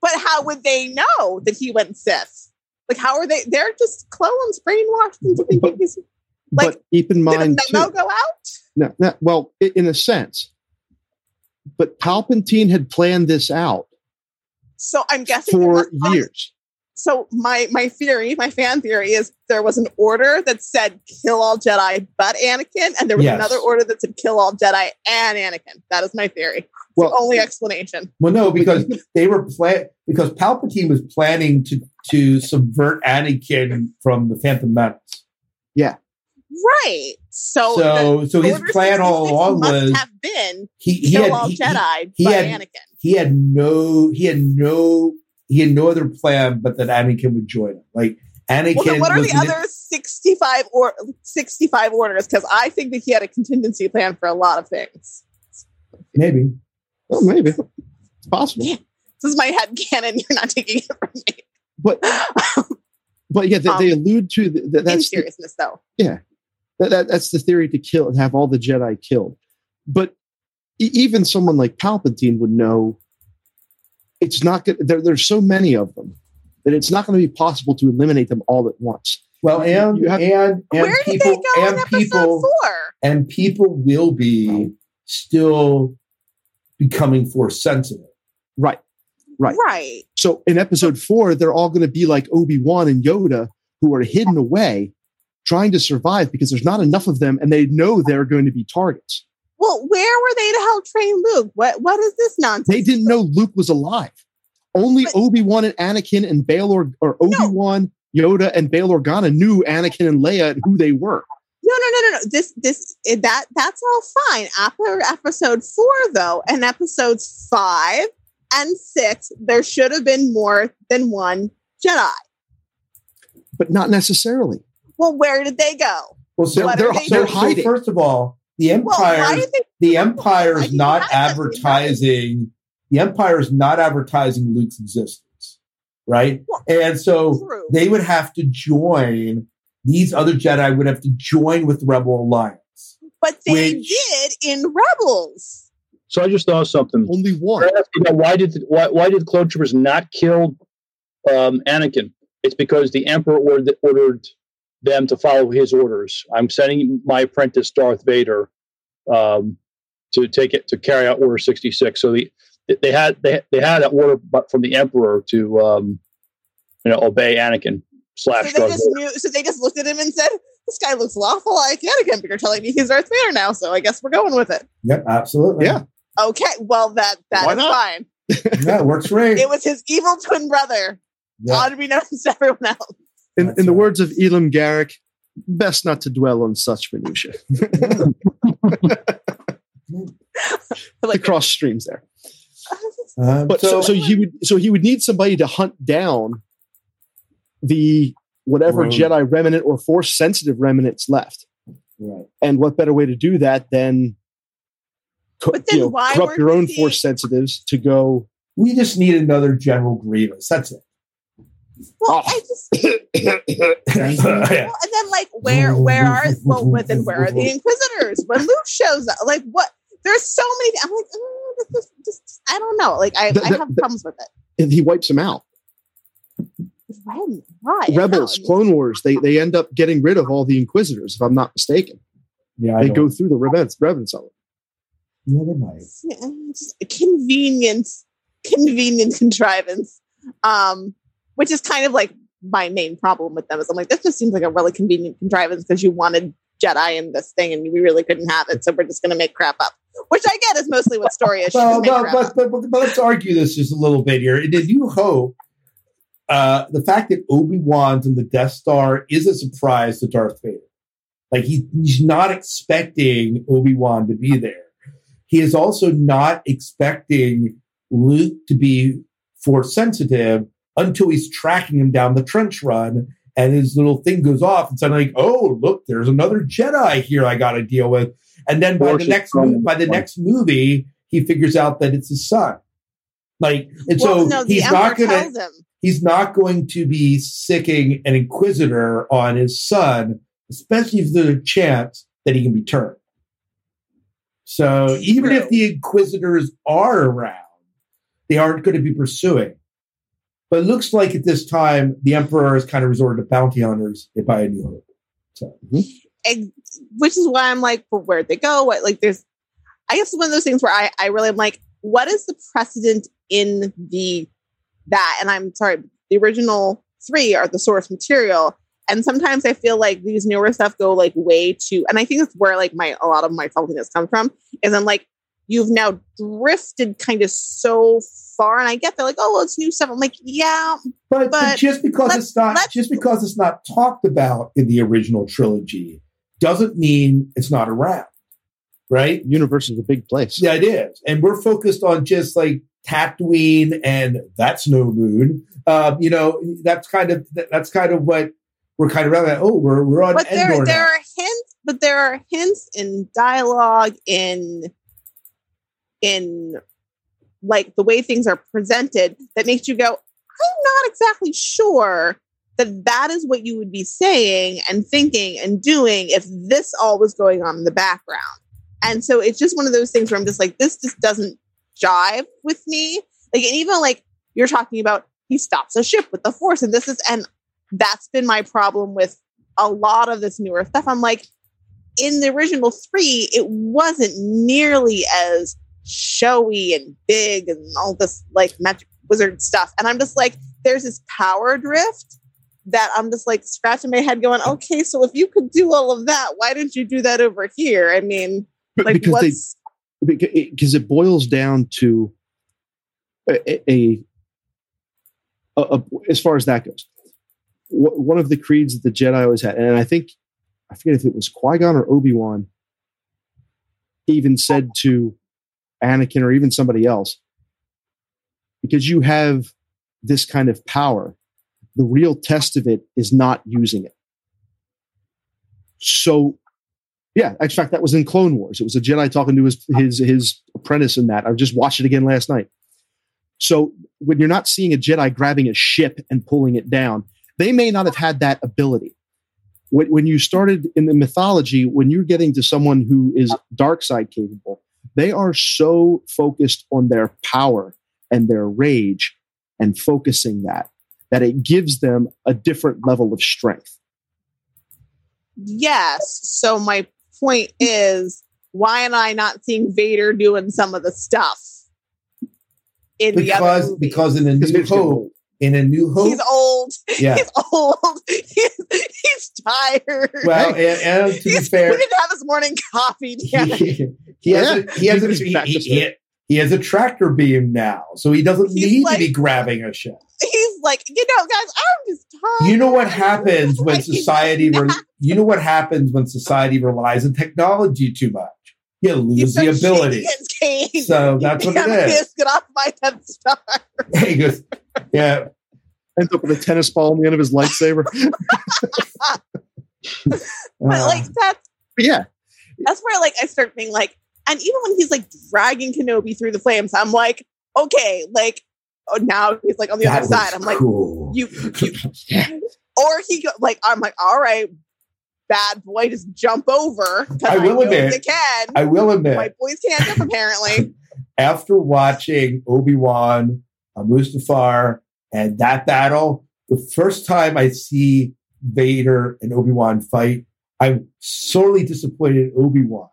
Speaker 6: But how would they know that he went Sith? Like, how are they? They're just clones brainwashed into thinking he's. Like,
Speaker 7: but keep in mind,
Speaker 6: Did a
Speaker 7: too,
Speaker 6: go out?
Speaker 7: no, no, well, in a sense, but Palpatine had planned this out
Speaker 6: So I'm guessing
Speaker 7: for years.
Speaker 6: So my my theory, my fan theory is there was an order that said kill all Jedi but Anakin, and there was
Speaker 4: Yes.
Speaker 6: another order that said kill all Jedi and Anakin. That is my theory. It's
Speaker 7: Well,
Speaker 6: the only explanation.
Speaker 4: Well, no, because they were plan because Palpatine was planning to to subvert Anakin from the Phantom Menace. Yeah.
Speaker 6: Right. So
Speaker 4: So, so his plan all along
Speaker 6: must
Speaker 4: was
Speaker 6: have been
Speaker 4: he he
Speaker 6: kill
Speaker 4: had
Speaker 6: all
Speaker 4: he,
Speaker 6: Jedi
Speaker 4: he
Speaker 6: but
Speaker 4: had-
Speaker 6: Anakin.
Speaker 4: he had no he had no he had no other plan but that Anakin would join him. Like Anakin
Speaker 6: Well, what are
Speaker 4: was
Speaker 6: the
Speaker 4: an-
Speaker 6: other 65 or 65 orders? Because I think that he had a contingency plan for a lot of things.
Speaker 4: maybe
Speaker 7: Oh, maybe it's possible.
Speaker 6: Yeah. This is my head canon. <laughs> You're not taking it from me.
Speaker 7: But <laughs> but yeah, they, they um, allude to the, the,
Speaker 6: In
Speaker 7: that's the,
Speaker 6: seriousness, though.
Speaker 7: that, that, that's the theory to kill and have all the Jedi killed. But e- even someone like Palpatine would know it's not good. There, there's so many of them that it's not going to be possible to eliminate them all at once.
Speaker 4: well and
Speaker 7: You have-
Speaker 4: and and
Speaker 6: Where did they go in episode
Speaker 4: people
Speaker 6: four?
Speaker 4: and people will be still becoming force sensitive.
Speaker 7: Right. Right.
Speaker 6: Right.
Speaker 7: So in episode four, they're all going to be like Obi Wan and Yoda, who are hidden away, trying to survive because there's not enough of them, and they know they're going to be targets.
Speaker 6: Well, where were they to help train Luke? What what is this nonsense?
Speaker 7: They didn't know Luke was alive. Only Obi Wan and Anakin and Bail or, or Obi Wan, Yoda, and Bail Organa knew Anakin and Leia and who they were.
Speaker 6: No, no, no, no, no. This, this, that, that's all fine. After episode four, though, and episodes five and six, there should have been more than one Jedi.
Speaker 7: But not necessarily.
Speaker 6: Well, where did they go?
Speaker 4: Well, so,
Speaker 7: they're-
Speaker 6: they
Speaker 7: they're
Speaker 6: doing?
Speaker 4: so
Speaker 7: hiding.
Speaker 4: first of all, the
Speaker 6: Well,
Speaker 4: empire,
Speaker 6: why do
Speaker 4: the empire is not advertising. The empire is not advertising Luke's existence, right?
Speaker 6: Well,
Speaker 4: and so
Speaker 6: True.
Speaker 4: they would have to join. These other Jedi would have to join with Rebel Alliance.
Speaker 6: But they
Speaker 4: which-
Speaker 6: did in Rebels.
Speaker 5: So I just thought of something.
Speaker 7: Only one.
Speaker 5: They're asking why did why, why did clone troopers not kill um, Anakin? It's because the Emperor ordered, ordered them to follow his orders. I'm sending my apprentice Darth Vader um, to take it to carry out Order 66. So the, they had they, they had that order but from the Emperor to um, you know obey Anakin slash
Speaker 6: So they just knew. So they just looked at him and said, "This guy looks lawful like Anakin, but you're telling me he's Darth Vader now, so I guess we're going with it."
Speaker 4: Yep, absolutely.
Speaker 7: Yeah.
Speaker 6: Okay, well that that
Speaker 7: Why
Speaker 6: is
Speaker 7: not?
Speaker 6: fine. <laughs>
Speaker 4: yeah, it works great.
Speaker 6: It was his evil twin brother.
Speaker 4: Yeah.
Speaker 6: Unbeknownst to everyone else.
Speaker 7: In, in the words of Elim Garak, best not to dwell on such minutia. <laughs> the
Speaker 6: Like,
Speaker 7: cross streams there. <laughs>
Speaker 4: Um,
Speaker 7: But so, so he would so he would need somebody to hunt down the whatever
Speaker 4: Rogue.
Speaker 7: Jedi remnant or force sensitive remnants left.
Speaker 4: right.
Speaker 7: And what better way to do that than co-
Speaker 6: But then
Speaker 7: you know,
Speaker 6: why
Speaker 7: corrupt your own
Speaker 6: we-
Speaker 7: force sensitives to go?
Speaker 4: we just need another General Grievous. That's it.
Speaker 6: well,
Speaker 7: Oh.
Speaker 6: I just <coughs> well, and then like where where are <laughs> well with and where are the Inquisitors when Luke shows up? Like what? There's so many. I'm like, oh, this is just I don't know. Like I,
Speaker 7: The-
Speaker 6: I have
Speaker 7: the-
Speaker 6: problems with it.
Speaker 7: and he wipes them out.
Speaker 6: When? Why?
Speaker 7: Rebels,
Speaker 6: How?
Speaker 7: Clone Wars, they they end up getting rid of all the Inquisitors, if I'm not mistaken.
Speaker 4: Yeah, I
Speaker 7: They
Speaker 4: know.
Speaker 7: go through the remnants, remnants of it.
Speaker 4: Yeah, they might.
Speaker 6: Yeah, just a convenience, convenient contrivance. Um, which is kind of like my main problem with them is I'm like, this just seems like a really convenient contrivance because you wanted Jedi in this thing and we really couldn't have it, so we're just gonna make crap up. Which I get is mostly what story is. She
Speaker 4: Well,
Speaker 6: just
Speaker 4: but,
Speaker 6: crap
Speaker 4: but,
Speaker 6: up.
Speaker 4: but, but, but let's argue this just a little bit here. Did you hope uh, the fact that Obi Wan's in the Death Star is a surprise to Darth Vader? Like he, he's not expecting Obi Wan to be there. He is also not expecting Luke to be force sensitive until he's tracking him down the trench run. And his little thing goes off, and suddenly, like, oh, look, there's another Jedi here I got to deal with. And then by the next mo- by the next movie, he figures out that it's his son. Like, and
Speaker 6: well,
Speaker 4: so
Speaker 6: no,
Speaker 4: he's
Speaker 6: Emperor
Speaker 4: not gonna
Speaker 6: him.
Speaker 4: He's not going to be sicking an inquisitor on his son, especially if there's a chance that he can be turned. So even if the inquisitors are around, they aren't going to be pursuing. But it looks like at this time the emperor has kind of resorted to bounty hunters by a new hope. So hmm?
Speaker 6: Ex- which is why I'm like, well, where'd they go? What like there's I guess one of those things where I, I really am like, what is the precedent in the that? And I'm sorry, the original three are the source material. And sometimes I feel like these newer stuff go like way too and I think that's where like my a lot of my saltiness comes from, is I'm like, you've now drifted kind of so far. And I get they're like, oh well, it's new stuff. I'm like, yeah,
Speaker 4: But, but
Speaker 6: But
Speaker 4: just because it's not just because it's not talked about in the original trilogy doesn't mean it's not around, right?
Speaker 7: Universe is a big place.
Speaker 4: Yeah, it is, and we're focused on just like Tatooine and that's no moon. Um, you know, that's kind of that's kind of what we're kind of around. At. Oh, we're we're on
Speaker 6: but there
Speaker 4: Endor
Speaker 6: there
Speaker 4: now.
Speaker 6: are hints but there are hints in dialogue in in like the way things are presented that makes you go i'm not exactly sure that that is what you would be saying and thinking and doing if this all was going on in the background and so it's just one of those things where i'm just like this just doesn't jive with me like and even like you're talking about he stops a ship with the force and this is and that's been my problem with a lot of this newer stuff. I'm like, in the original three, it wasn't nearly as showy and big and all this like magic. wizard stuff. And I'm just like, there's this power drift that I'm just like scratching my head going, okay, so if you could do all of that, why didn't you do that over here? I mean,
Speaker 7: But
Speaker 6: like
Speaker 7: because they
Speaker 6: what's
Speaker 7: because it boils down to a, a, a, a as far as that goes. One of the creeds that the Jedi always had, and I think I forget if it was Qui Gon or Obi Wan, even said to Anakin or even somebody else, because you have this kind of power, the real test of it is not using it. So yeah, in fact, that was in Clone Wars. It was a Jedi talking to his his his apprentice in that. I just watched it again last night. So when you're not seeing a Jedi grabbing a ship and pulling it down, they may not have had that ability. When, when you started in the mythology, when you're getting to someone who is dark side capable, they are so focused on their power and their rage and focusing that that it gives them a different level of strength.
Speaker 6: yes. So my point is, why am I not seeing Vader doing some of the stuff in the other
Speaker 4: because because in a new
Speaker 7: Vader's
Speaker 4: hope in a new hope
Speaker 6: he's old.
Speaker 4: yeah <laughs>
Speaker 6: He's old. <laughs> He's, he's tired.
Speaker 4: well and, and to be
Speaker 6: He's-
Speaker 4: fair
Speaker 6: we didn't have his morning coffee. <laughs> Damn it.
Speaker 4: he, he has a, he has a,
Speaker 7: He's
Speaker 4: he,
Speaker 7: back
Speaker 4: he-
Speaker 7: sleep.
Speaker 4: He has a tractor beam now so he doesn't
Speaker 6: He's
Speaker 4: need
Speaker 6: like-
Speaker 4: to be grabbing a ship
Speaker 6: He's like, you know, guys, I'm just tired.
Speaker 4: you know what happens when
Speaker 6: Like,
Speaker 4: society re- <laughs> you know what happens when society relies on technology too much you
Speaker 6: You
Speaker 4: lose
Speaker 6: start
Speaker 4: the ability
Speaker 6: shaking his cane.
Speaker 4: so that's <laughs> what
Speaker 6: Damn
Speaker 4: it is
Speaker 6: Get off my Death Star. <laughs>
Speaker 4: he goes yeah
Speaker 7: Ends up with a tennis ball on the end of his lightsaber.
Speaker 6: But
Speaker 4: uh,
Speaker 6: like that's
Speaker 7: But yeah,
Speaker 6: that's where like I start being like, and even when he's like dragging Kenobi through the flames, I'm like, okay, like oh now he's like on the
Speaker 4: that
Speaker 6: other side. I'm like,
Speaker 4: cool.
Speaker 6: you, <laughs> you <laughs> or he go like I'm like, all right, bad boy, just jump over.
Speaker 4: I will
Speaker 6: know
Speaker 4: admit,
Speaker 6: you can.
Speaker 4: I will admit
Speaker 6: My boys can't jump apparently. <laughs>
Speaker 4: after watching Obi Wan, uh, Mustafar, and that battle, the first time I see Vader and Obi Wan fight, I'm sorely disappointed in Obi Wan.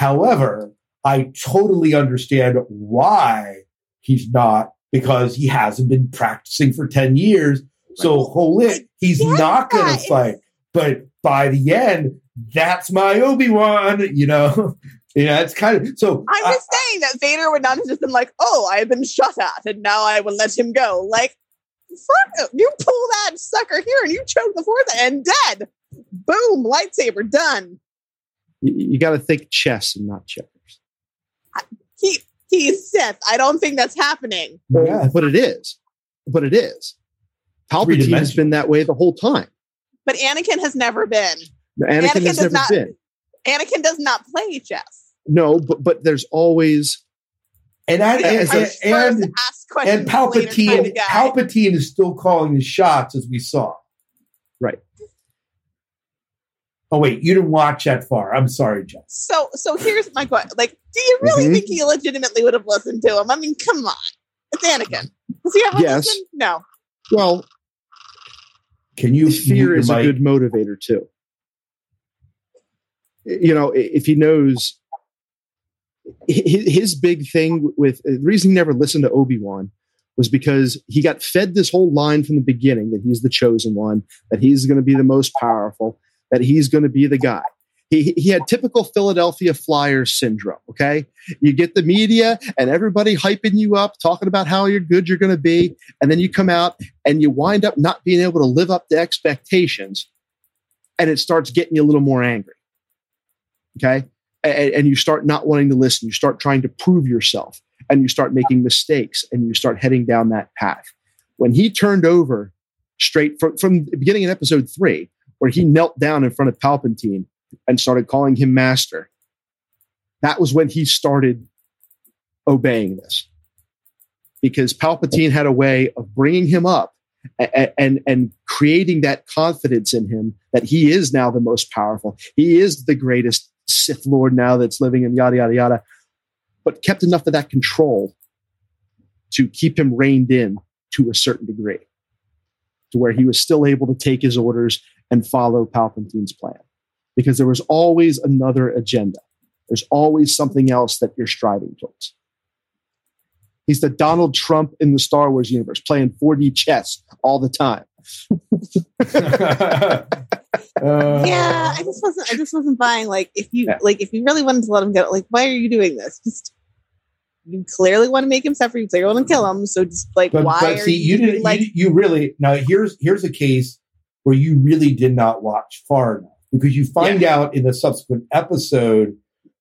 Speaker 4: However, I totally understand why he's not because he hasn't been practicing for 10 years. So, holy, he's
Speaker 6: get
Speaker 4: not going to fight. But by the end, that's my Obi Wan, you know? <laughs> Yeah, it's kind of so.
Speaker 6: I'm
Speaker 4: I-
Speaker 6: just saying that Vader would not have just been like, oh, I've been shot at and now I will let him go. Like, fuck, you pull that sucker here and you choke the fourth and dead. Boom, lightsaber, done.
Speaker 7: You, you got to think chess and not checkers.
Speaker 6: He he's Sith. I don't think that's happening.
Speaker 4: yeah,
Speaker 7: But it is. But it is. Palpatine has been that way the whole time.
Speaker 6: But Anakin has never been.
Speaker 7: Anakin,
Speaker 6: Anakin
Speaker 7: has
Speaker 6: does
Speaker 7: never
Speaker 6: not-
Speaker 7: been.
Speaker 6: Anakin does not play chess.
Speaker 7: No, but but there's always
Speaker 4: and I, and,
Speaker 7: As
Speaker 4: and,
Speaker 6: first
Speaker 4: and, and Palpatine. Palpatine is still calling the shots as we saw.
Speaker 7: Right.
Speaker 4: Oh wait, you didn't watch that far. I'm sorry, Jeff.
Speaker 6: so so here's my question. Like, do you really
Speaker 7: Mhm.
Speaker 6: think he legitimately would have listened to him? I mean, come on. It's Anakin. Does he ever
Speaker 7: Yes.
Speaker 6: No.
Speaker 7: well,
Speaker 4: Can you
Speaker 7: fear is
Speaker 4: your
Speaker 7: a good motivator too. You know, if he knows his big thing with the reason he never listened to Obi Wan was because he got fed this whole line from the beginning that he's the chosen one, that he's going to be the most powerful, that he's going to be the guy. He, he had typical Philadelphia Flyers syndrome. Okay. You get the media and everybody hyping you up, talking about how you're good you're going to be. And then you come out and you wind up not being able to live up to expectations. And it starts getting you a little more angry. Okay. And, and you start not wanting to listen. You start trying to prove yourself and you start making mistakes and you start heading down that path. When he turned over straight from, from the beginning in episode three, where he knelt down in front of Palpatine and started calling him master, that was when he started obeying this. Because Palpatine had a way of bringing him up and, and, and creating that confidence in him that he is now the most powerful. He is the greatest Sith Lord now that's living and yada, yada, yada. But kept enough of that control to keep him reined in to a certain degree, to where he was still able to take his orders and follow Palpatine's plan. Because there was always another agenda. There's always something else that you're striving towards. He's the Donald Trump in the Star Wars universe, playing 4D chess all the time.
Speaker 4: Uh, <laughs>
Speaker 6: yeah, I just wasn't. I just wasn't buying. Like, if you
Speaker 4: Yeah.
Speaker 6: like, if you really wanted to let him go, like, why are you doing this? Just you clearly want to make him suffer. You clearly want to kill him. So just like,
Speaker 4: but,
Speaker 6: why
Speaker 4: but
Speaker 6: are
Speaker 4: see, you
Speaker 6: doing,
Speaker 4: didn't.
Speaker 6: like?
Speaker 4: you, you really now here's here's a case where you really did not watch far enough because you find out in the subsequent episode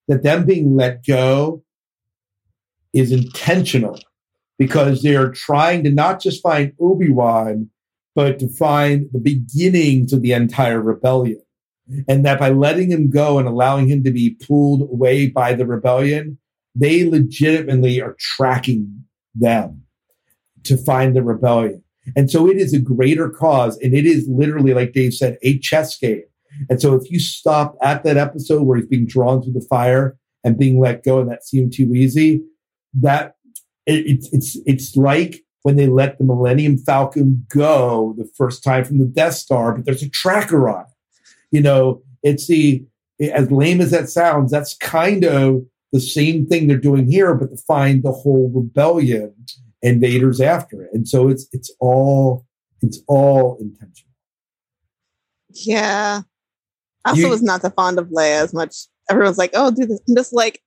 Speaker 4: that them being let go is intentional because they are trying to not just find Obi Wan, but to find the beginnings of the entire rebellion. And that by letting him go and allowing him to be pulled away by the rebellion, they legitimately are tracking them to find the rebellion. And so it is a greater cause. And it is literally, like Dave said, a chess game. And so if you stop at that episode where he's being drawn through the fire and being let go and that seemed too easy, that it, it's, it's, it's like when they let the Millennium Falcon go the first time from the Death Star, but there's a tracker on it. You know, it's the, as lame as that sounds, that's kind of the same thing they're doing here, but to find the whole rebellion invaders after it. And so it's it's all it's all intentional.
Speaker 6: Yeah. I also
Speaker 4: You-
Speaker 6: was not that fond of Leia as much. Everyone's like, oh, do this. I'm just like,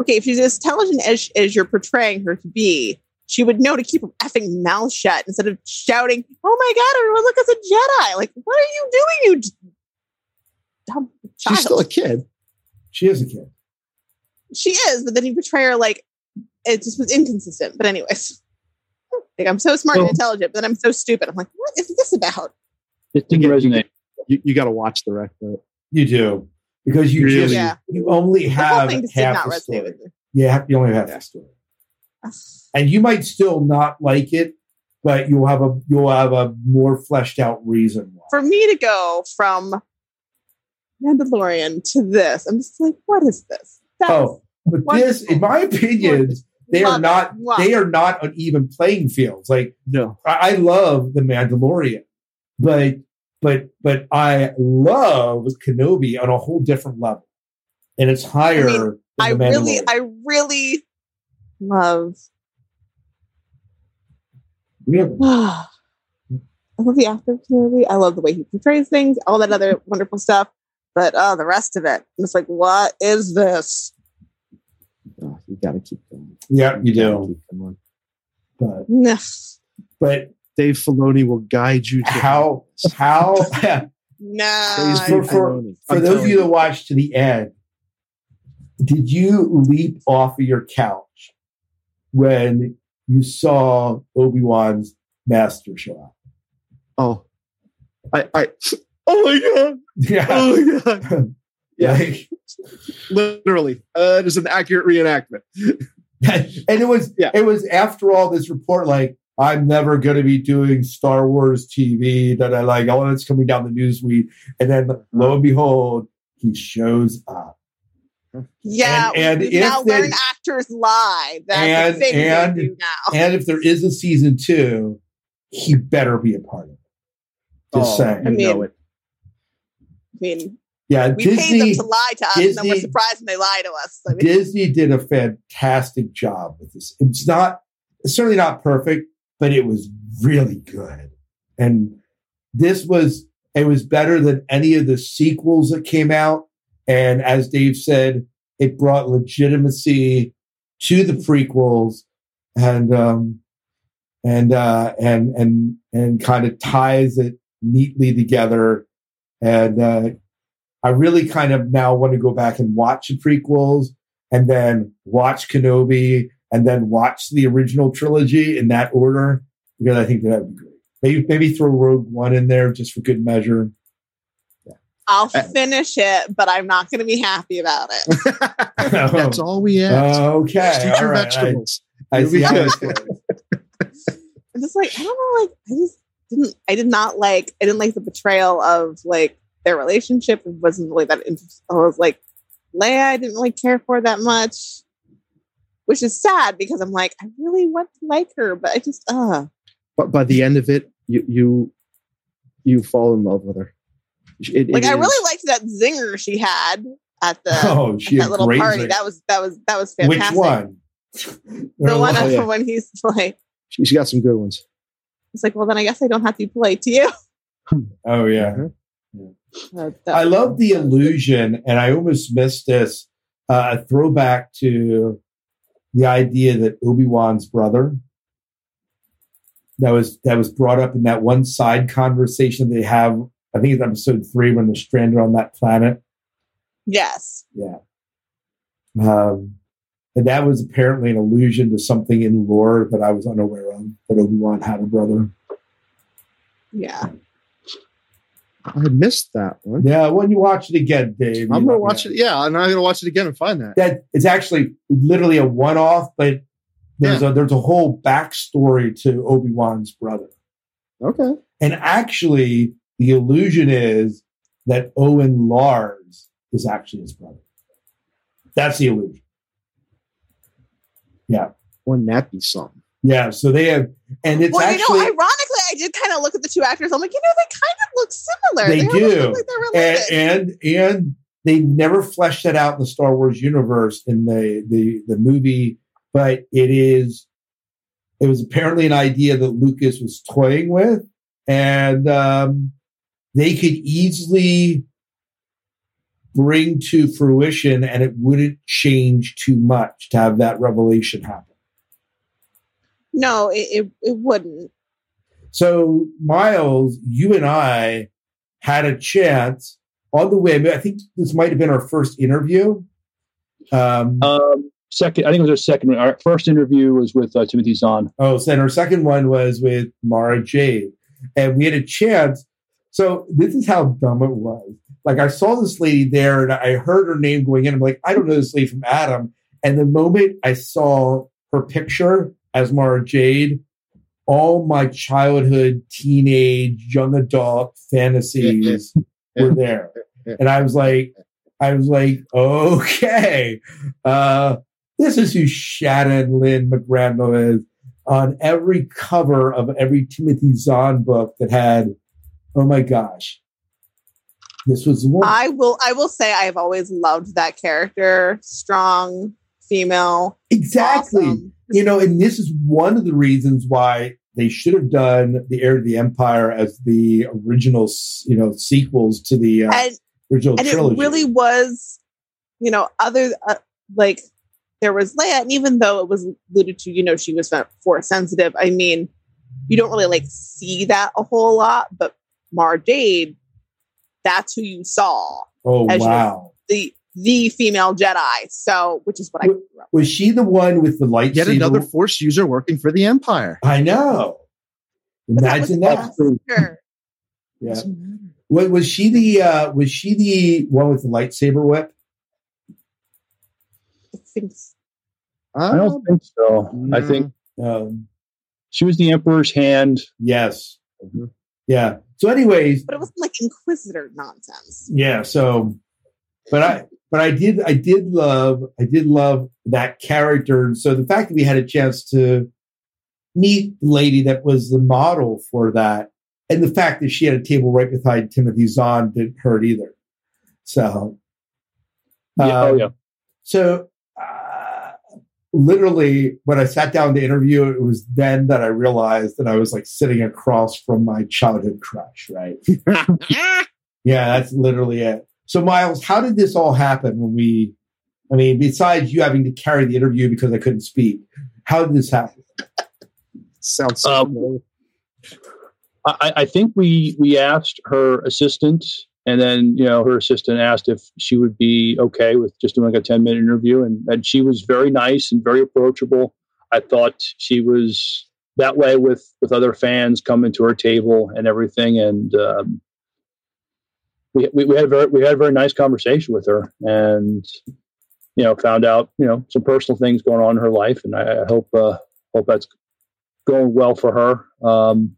Speaker 6: okay, if she's as intelligent as, as you're portraying her to be, she would know to keep her effing mouth shut instead of shouting, oh my God, everyone, look, it's a Jedi. Like, what are you doing, you dumb child?
Speaker 7: She's still a kid.
Speaker 4: She is a kid.
Speaker 6: she is, but then you portray her like it just was inconsistent. But, anyways, like, I'm so smart and intelligent, but then I'm so stupid. I'm like, what is this about?
Speaker 5: It didn't resonate.
Speaker 7: You, you got to watch the rest of it.
Speaker 4: You do. Because you
Speaker 7: Really?
Speaker 4: just
Speaker 6: Yeah.
Speaker 4: you only
Speaker 6: The whole
Speaker 4: have
Speaker 6: thing just did
Speaker 4: half the story.
Speaker 6: with me.
Speaker 4: Yeah, you only have half the story. And you might still not like it, but you'll have a you'll have a more fleshed out reason why.
Speaker 6: for me to go from Mandalorian to this, I'm just like, what is this? That
Speaker 4: Oh, but this, in my opinion, they are
Speaker 6: Love it.
Speaker 4: not
Speaker 6: Love
Speaker 4: they are not on even playing fields. Like
Speaker 7: no,
Speaker 4: I, I love the Mandalorian, but but but I love Kenobi on a whole different level, and it's higher.
Speaker 6: I mean,
Speaker 4: than
Speaker 6: I
Speaker 4: the
Speaker 6: really, I really love.
Speaker 4: Really? <sighs>
Speaker 6: I love the actor of Kenobi. I love the way he portrays things, all that other wonderful stuff. But oh, the rest of it, I'm like, what is this?
Speaker 7: Oh, you got to keep going.
Speaker 4: Yeah, you
Speaker 7: gotta
Speaker 4: do.
Speaker 7: keep going.
Speaker 4: But
Speaker 6: Nah.
Speaker 4: but
Speaker 7: Dave Filoni will guide you to
Speaker 4: how how <laughs>
Speaker 6: No.
Speaker 7: Praise
Speaker 4: for for, for those of you that watched to the end, did you leap off of your couch when you saw Obi Wan's master show up?
Speaker 7: Oh, I, I, oh my god, <laughs>
Speaker 4: Yeah.
Speaker 7: oh my god, <laughs> yeah,
Speaker 4: Like,
Speaker 7: literally, uh, it is an accurate reenactment. <laughs>
Speaker 4: and it was
Speaker 7: Yeah.
Speaker 4: it was after all this report like I'm never going to be doing Star Wars TV that I like all that's coming down the news week and then lo and behold he shows up
Speaker 6: Yeah,
Speaker 4: And- and
Speaker 6: we
Speaker 4: if
Speaker 6: now
Speaker 4: they-
Speaker 6: learn actors lie. That's
Speaker 4: And-
Speaker 6: the thing
Speaker 4: and-
Speaker 6: they do now.
Speaker 4: and if there is a season 2 he better be a part of it just
Speaker 7: Oh,
Speaker 4: saying
Speaker 6: I mean,
Speaker 7: know it.
Speaker 6: I mean,
Speaker 4: yeah
Speaker 6: we paid them
Speaker 4: Disney
Speaker 6: to lie to us, and then we're
Speaker 4: Disney-
Speaker 6: surprised when they lie to us. I mean,
Speaker 4: Disney did a fantastic job with this. It's not it's certainly not perfect but it was really good. And this was it was better than any of the sequels that came out. And as dave said it brought legitimacy to the prequels and um and uh and and and kind of ties it neatly together. And uh i really kind of now want to go back and watch the prequels and then watch kenobi and then watch the original trilogy in that order because i think that would be great maybe maybe throw rogue one in there just for good measure
Speaker 6: I'll
Speaker 7: Uh,
Speaker 6: finish it, but I'm not going to be happy about it. <laughs> <laughs>
Speaker 7: That's all we ask.
Speaker 4: okay
Speaker 7: Just eat
Speaker 4: all
Speaker 7: your
Speaker 4: right.
Speaker 7: Vegetables.
Speaker 4: I,
Speaker 7: You'll
Speaker 4: see
Speaker 7: be
Speaker 4: how
Speaker 7: good.
Speaker 4: this <laughs> goes.
Speaker 6: I'm just like, I don't know, like, I just didn't, I did not like, I didn't like the betrayal of like their relationship. It wasn't really that interesting. I was like, Leia, I didn't really care for that much, which is sad because I'm like, I really want to like her, but I just, uh,
Speaker 7: But by the end of it, you you you fall in love with her. It-
Speaker 6: like
Speaker 7: it
Speaker 6: I
Speaker 7: is-
Speaker 6: really liked that zinger she had at the
Speaker 4: oh she
Speaker 6: at
Speaker 4: had
Speaker 6: that little party.
Speaker 4: zing-
Speaker 6: That was that was that was fantastic.
Speaker 4: which
Speaker 6: fantastic.
Speaker 4: one
Speaker 6: The
Speaker 4: They're
Speaker 6: one
Speaker 4: like-
Speaker 7: yeah.
Speaker 6: when he's <laughs> like,
Speaker 7: She's got some good ones.
Speaker 6: it's like, well, then I guess I don't have to play polite to you. <laughs>
Speaker 4: oh yeah. I love the illusion, and I almost missed this uh, a throwback to the idea that Obi Wan's brother that was that was brought up in that one side conversation they have. I think it's episode three when they're stranded on that planet.
Speaker 6: yes.
Speaker 4: Yeah, um, and that was apparently an allusion to something in lore that I was unaware of. That Obi Wan had a brother.
Speaker 6: Yeah.
Speaker 7: I missed that one.
Speaker 4: Yeah, when you watch it again, Dave,
Speaker 7: I'm gonna watch it. Yeah, and I'm gonna watch it again and find that.
Speaker 4: that it's actually literally a one-off, but there's a there's a whole backstory to Obi Wan's brother,
Speaker 7: Okay.
Speaker 4: and actually the illusion is that Owen Lars is actually his brother. That's the illusion. Yeah,
Speaker 7: Wouldn't that be something?
Speaker 4: Yeah. So they have, and it's
Speaker 6: well,
Speaker 4: actually
Speaker 6: you know, ironically, I did kind of look at the two actors. I'm like, you know, they kind of look similar.
Speaker 4: They
Speaker 6: almost
Speaker 4: do.
Speaker 6: like
Speaker 4: and, and and they never fleshed that out in the Star Wars universe in the the the movie, but it is it was apparently an idea that Lucas was toying with, and um, they could easily bring to fruition, and it wouldn't change too much to have that revelation happen.
Speaker 6: No, it, it, it wouldn't.
Speaker 4: So, Miles, you and I had a chance on the way. I think this might have been our first interview. Um,
Speaker 5: Um, second, I think it was our second. Our first interview was with uh, Timothy Zahn.
Speaker 4: oh, so then our second one was with Mara Jade, and we had a chance. So this is how dumb it was. Like I saw this lady there, and I heard her name going in. I'm like, I don't know this lady from Adam. And the moment I saw her picture as Mara Jade, all my childhood, teenage, young adult fantasies were there. And I was like, I was like, okay, uh, this is who Shannon Lynn McRandle is on every cover of every Timothy Zahn book that had, oh my gosh, this was one.
Speaker 6: I will. I will say, I've always loved that character. Strong female.
Speaker 4: exactly.
Speaker 6: awesome.
Speaker 4: You know, and this is one of the reasons why they should have done the Heir to the Empire as the original, you know, sequels to the uh,
Speaker 6: and
Speaker 4: original
Speaker 6: and
Speaker 4: trilogy.
Speaker 6: it really was, you know, other uh, like there was Leia, and even though it was alluded to, you know, she was force sensitive. I mean, you don't really like see that a whole lot, but Mara Jade, that's who you saw
Speaker 4: oh wow.
Speaker 6: the the female Jedi. So, which is what I grew up.
Speaker 4: Was she the one with the lightsaber?
Speaker 7: Yet another Force user working for the Empire.
Speaker 4: I know.
Speaker 6: But that was
Speaker 4: Imagine that.
Speaker 6: Sure.
Speaker 4: Yeah. Was, was she the uh, was she the one with the lightsaber whip?
Speaker 6: I think s-
Speaker 5: I don't think so. I think
Speaker 4: Um,
Speaker 5: she was the Emperor's hand.
Speaker 4: yes.
Speaker 7: Mhm.
Speaker 4: Yeah. So, anyways,
Speaker 6: but it wasn't like Inquisitor nonsense.
Speaker 4: yeah. So, but I but I did I did love I did love that character. And so the fact that we had a chance to meet the lady that was the model for that, and the fact that she had a table right beside Timothy Zahn didn't hurt either. So,
Speaker 5: Yeah, oh
Speaker 4: um,
Speaker 5: yeah.
Speaker 4: So, uh, literally, when I sat down to interview, it was then that I realized that I was like sitting across from my childhood crush, right? <laughs> <laughs> yeah, that's literally it. So, Miles, how did this all happen when we, I mean, besides you having to carry the interview because I couldn't speak, how did this happen?
Speaker 7: Sounds so
Speaker 5: Um,
Speaker 7: familiar.
Speaker 5: I, I think we we asked her assistant, and then you know her assistant asked if she would be okay with just doing like a ten minute interview, and and she was very nice and very approachable. I thought she was that way with with other fans coming to her table and everything, and um, we, we we had a very we had a very nice conversation with her, and you know found out you know some personal things going on in her life, and I, I hope uh, hope that's going well for her. Um,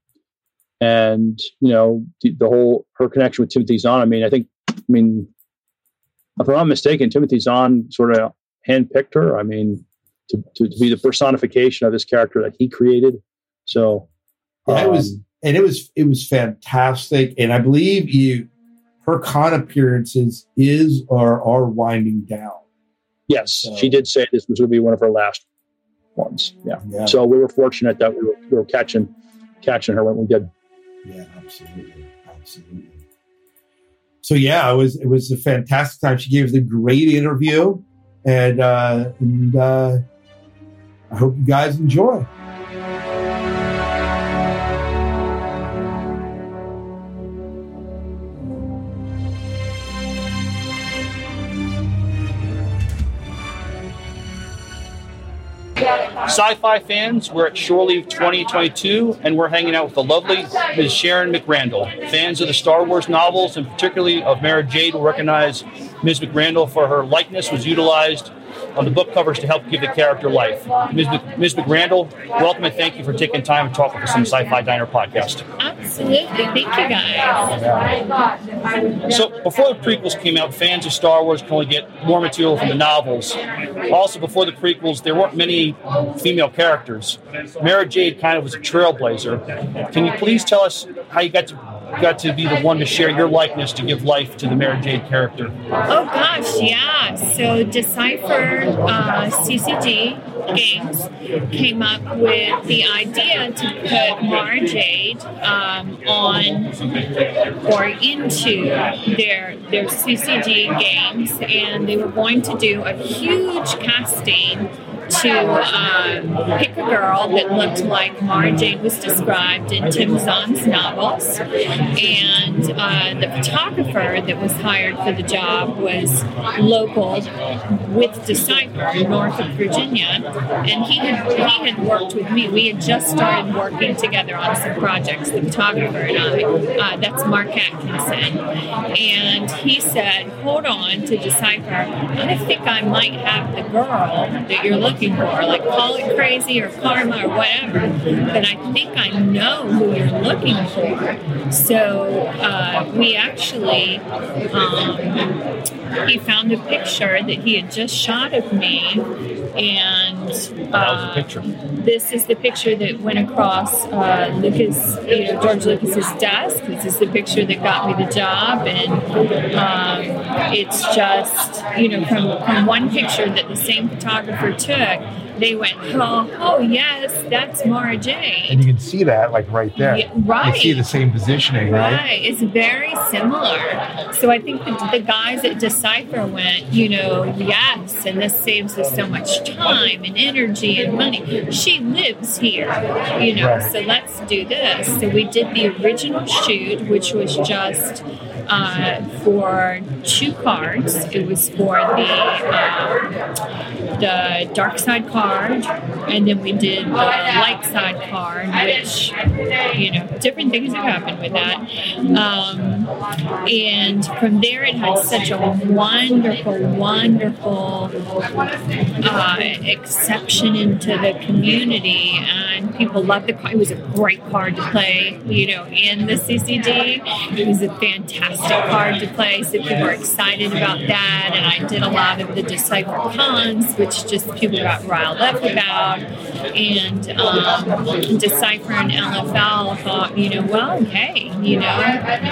Speaker 5: and you know the, the whole her connection with Timothy Zahn. I mean, I think, I mean, if I'm not mistaken, Timothy Zahn sort of handpicked her. I mean, to, to, to be the personification of this character that he created. So,
Speaker 4: Yeah, it was,
Speaker 5: um,
Speaker 4: and it was, it was fantastic. And I believe you, her con appearances is or are winding down.
Speaker 5: yes,
Speaker 4: So-
Speaker 5: she did say this was going to be one of her last. ones. Yeah.
Speaker 4: Yeah.
Speaker 5: So we were fortunate that we were, we were catching catching her when we did.
Speaker 4: Yeah, absolutely, absolutely. So yeah, it was it was a fantastic time. She gave us a great interview, and uh, and uh, I hope you guys enjoy.
Speaker 5: Sci-fi fans, we're at Shore Leave 2022, and we're hanging out with the lovely Ms. Sharon McRandle. Fans of the Star Wars novels, and particularly of Mara Jade, will recognize Ms. McRandle for her likeness was utilized on the book covers to help give the character life. Ms. Mc- Ms. McRandle, welcome and thank you for taking time to talk with us on the Sci-Fi Diner podcast.
Speaker 9: Absolutely. Thank you guys.
Speaker 5: So, before the prequels came out, fans of Star Wars could only get more material from the novels. Also, before the prequels, there weren't many female characters. Mara Jade kind of was a trailblazer. Can you please tell us how you got to got to be the one to share your likeness to give life to the Mara Jade character?
Speaker 9: Oh gosh, yeah. So Decipher uh, CCG Games came up with the idea to put Mara Jade um, on or into their their CCG games, and they were going to do a huge casting to um, pick a girl that looked like Mara Jade was described in Tim Zahn's novels. And uh, the photographer that was hired for the job was local with Decipher, north of Virginia. And he had, he had worked with me. We had just started working together on some projects, the photographer and I. Uh, that's Mark Atkinson. And he said, Hold on to Decipher. I think I might have the girl that you're looking for. Like, call it crazy or karma or whatever. But I think I know who you're looking for. So uh, we actually, um, he found a picture that he had just shot of me. And uh,
Speaker 5: picture.
Speaker 9: this is the picture that went across uh, Lucas, you know, George Lucas's desk. This is the picture that got me the job, and um, it's just you know from from one picture that the same photographer took. They went, oh, oh yes, that's Mara Jade.
Speaker 10: And you can see that like right there.
Speaker 9: Yeah, right.
Speaker 10: You see the same positioning, right?
Speaker 9: Right, it's very similar. So I think the, the guys at Decipher went, you know, yes, and this saves us so much time and energy and money. She lives here, you know,
Speaker 10: Right.
Speaker 9: so let's do this. So we did the original shoot, which was just uh, for two cards. It was for the um, the dark side card, and then we did the light side card, which you know different things have happened with that. Um, and from there, it had such a wonderful, wonderful uh, exception into the community, and people loved the card. It was a great card to play, you know, in the CCG. It was a fantastic card to play, so people were excited about that. And I did a lot of the Decipher cons, which just people got riled up about. And um, Decipher and LFL thought, you know, well, hey, you know,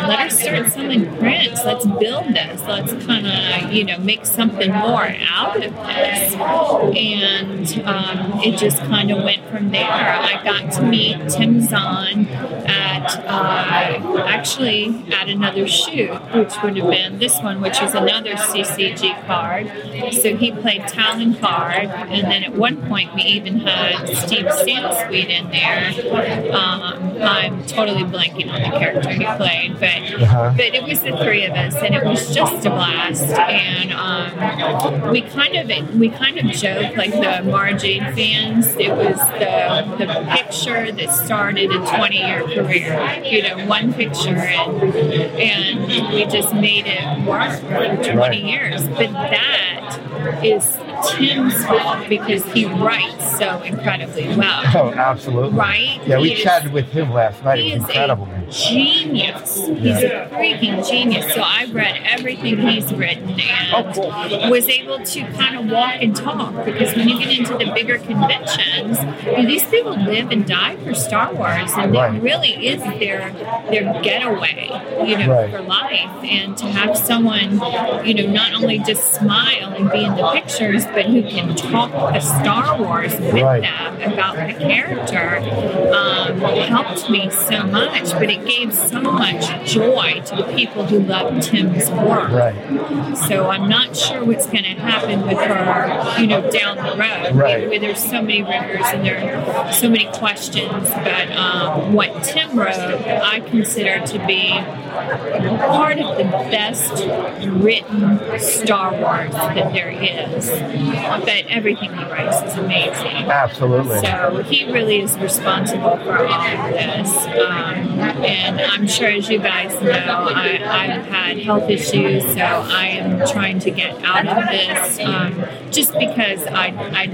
Speaker 9: let us start selling prints. Let's build this. Let's kind of, you know, make something more out of this. And um, it just kind of went from there. I got to meet Tim Zahn at uh, actually at another shoot, which would have been this one, which is another CCG card. So he played Talon Karrde, and then at one point we even had Steve Sansweet in there. Um, I'm totally blanking on the character he played, but
Speaker 10: Uh-huh.
Speaker 9: but it was the three of us, and it was just a blast. And um, we kind of we kind of joke like the Mara Jade fans. It was the the picture that started a 20 year career. You know, one picture, and and we just made it work for 20 years. But that is Tim's fault because he writes so incredibly well.
Speaker 10: Oh, absolutely.
Speaker 9: Right?
Speaker 10: Yeah, we
Speaker 9: He is-
Speaker 10: chatted with him last night.
Speaker 9: he
Speaker 10: It's
Speaker 9: is
Speaker 10: incredible.
Speaker 9: a genius. He's a freaking genius. So I read everything he's written and oh, was able to kind of walk and talk because when you get into the bigger conventions, these people live and die for Star Wars, and
Speaker 10: Right.
Speaker 9: it really is their their getaway, you know,
Speaker 10: Right.
Speaker 9: for life. And to have someone, you know, not only just smile and be in the pictures, but who can talk the Star Wars with
Speaker 10: Right.
Speaker 9: them about the character um, helped me so much. But it gave so much joy to the people who love Tim's work.
Speaker 10: Right.
Speaker 9: So I'm not sure what's going to happen with her, you know, down the road.
Speaker 10: Right.
Speaker 9: Where there's so many rumors and there are so many questions. But um, what Tim wrote, I consider to be part of the best written Star Wars that there is. But everything he writes is amazing.
Speaker 10: Absolutely.
Speaker 9: So he really is responsible for all of this. Um, and I'm sure, as you guys know, I, I've had health issues, so I am trying to get out of this um, just because I, I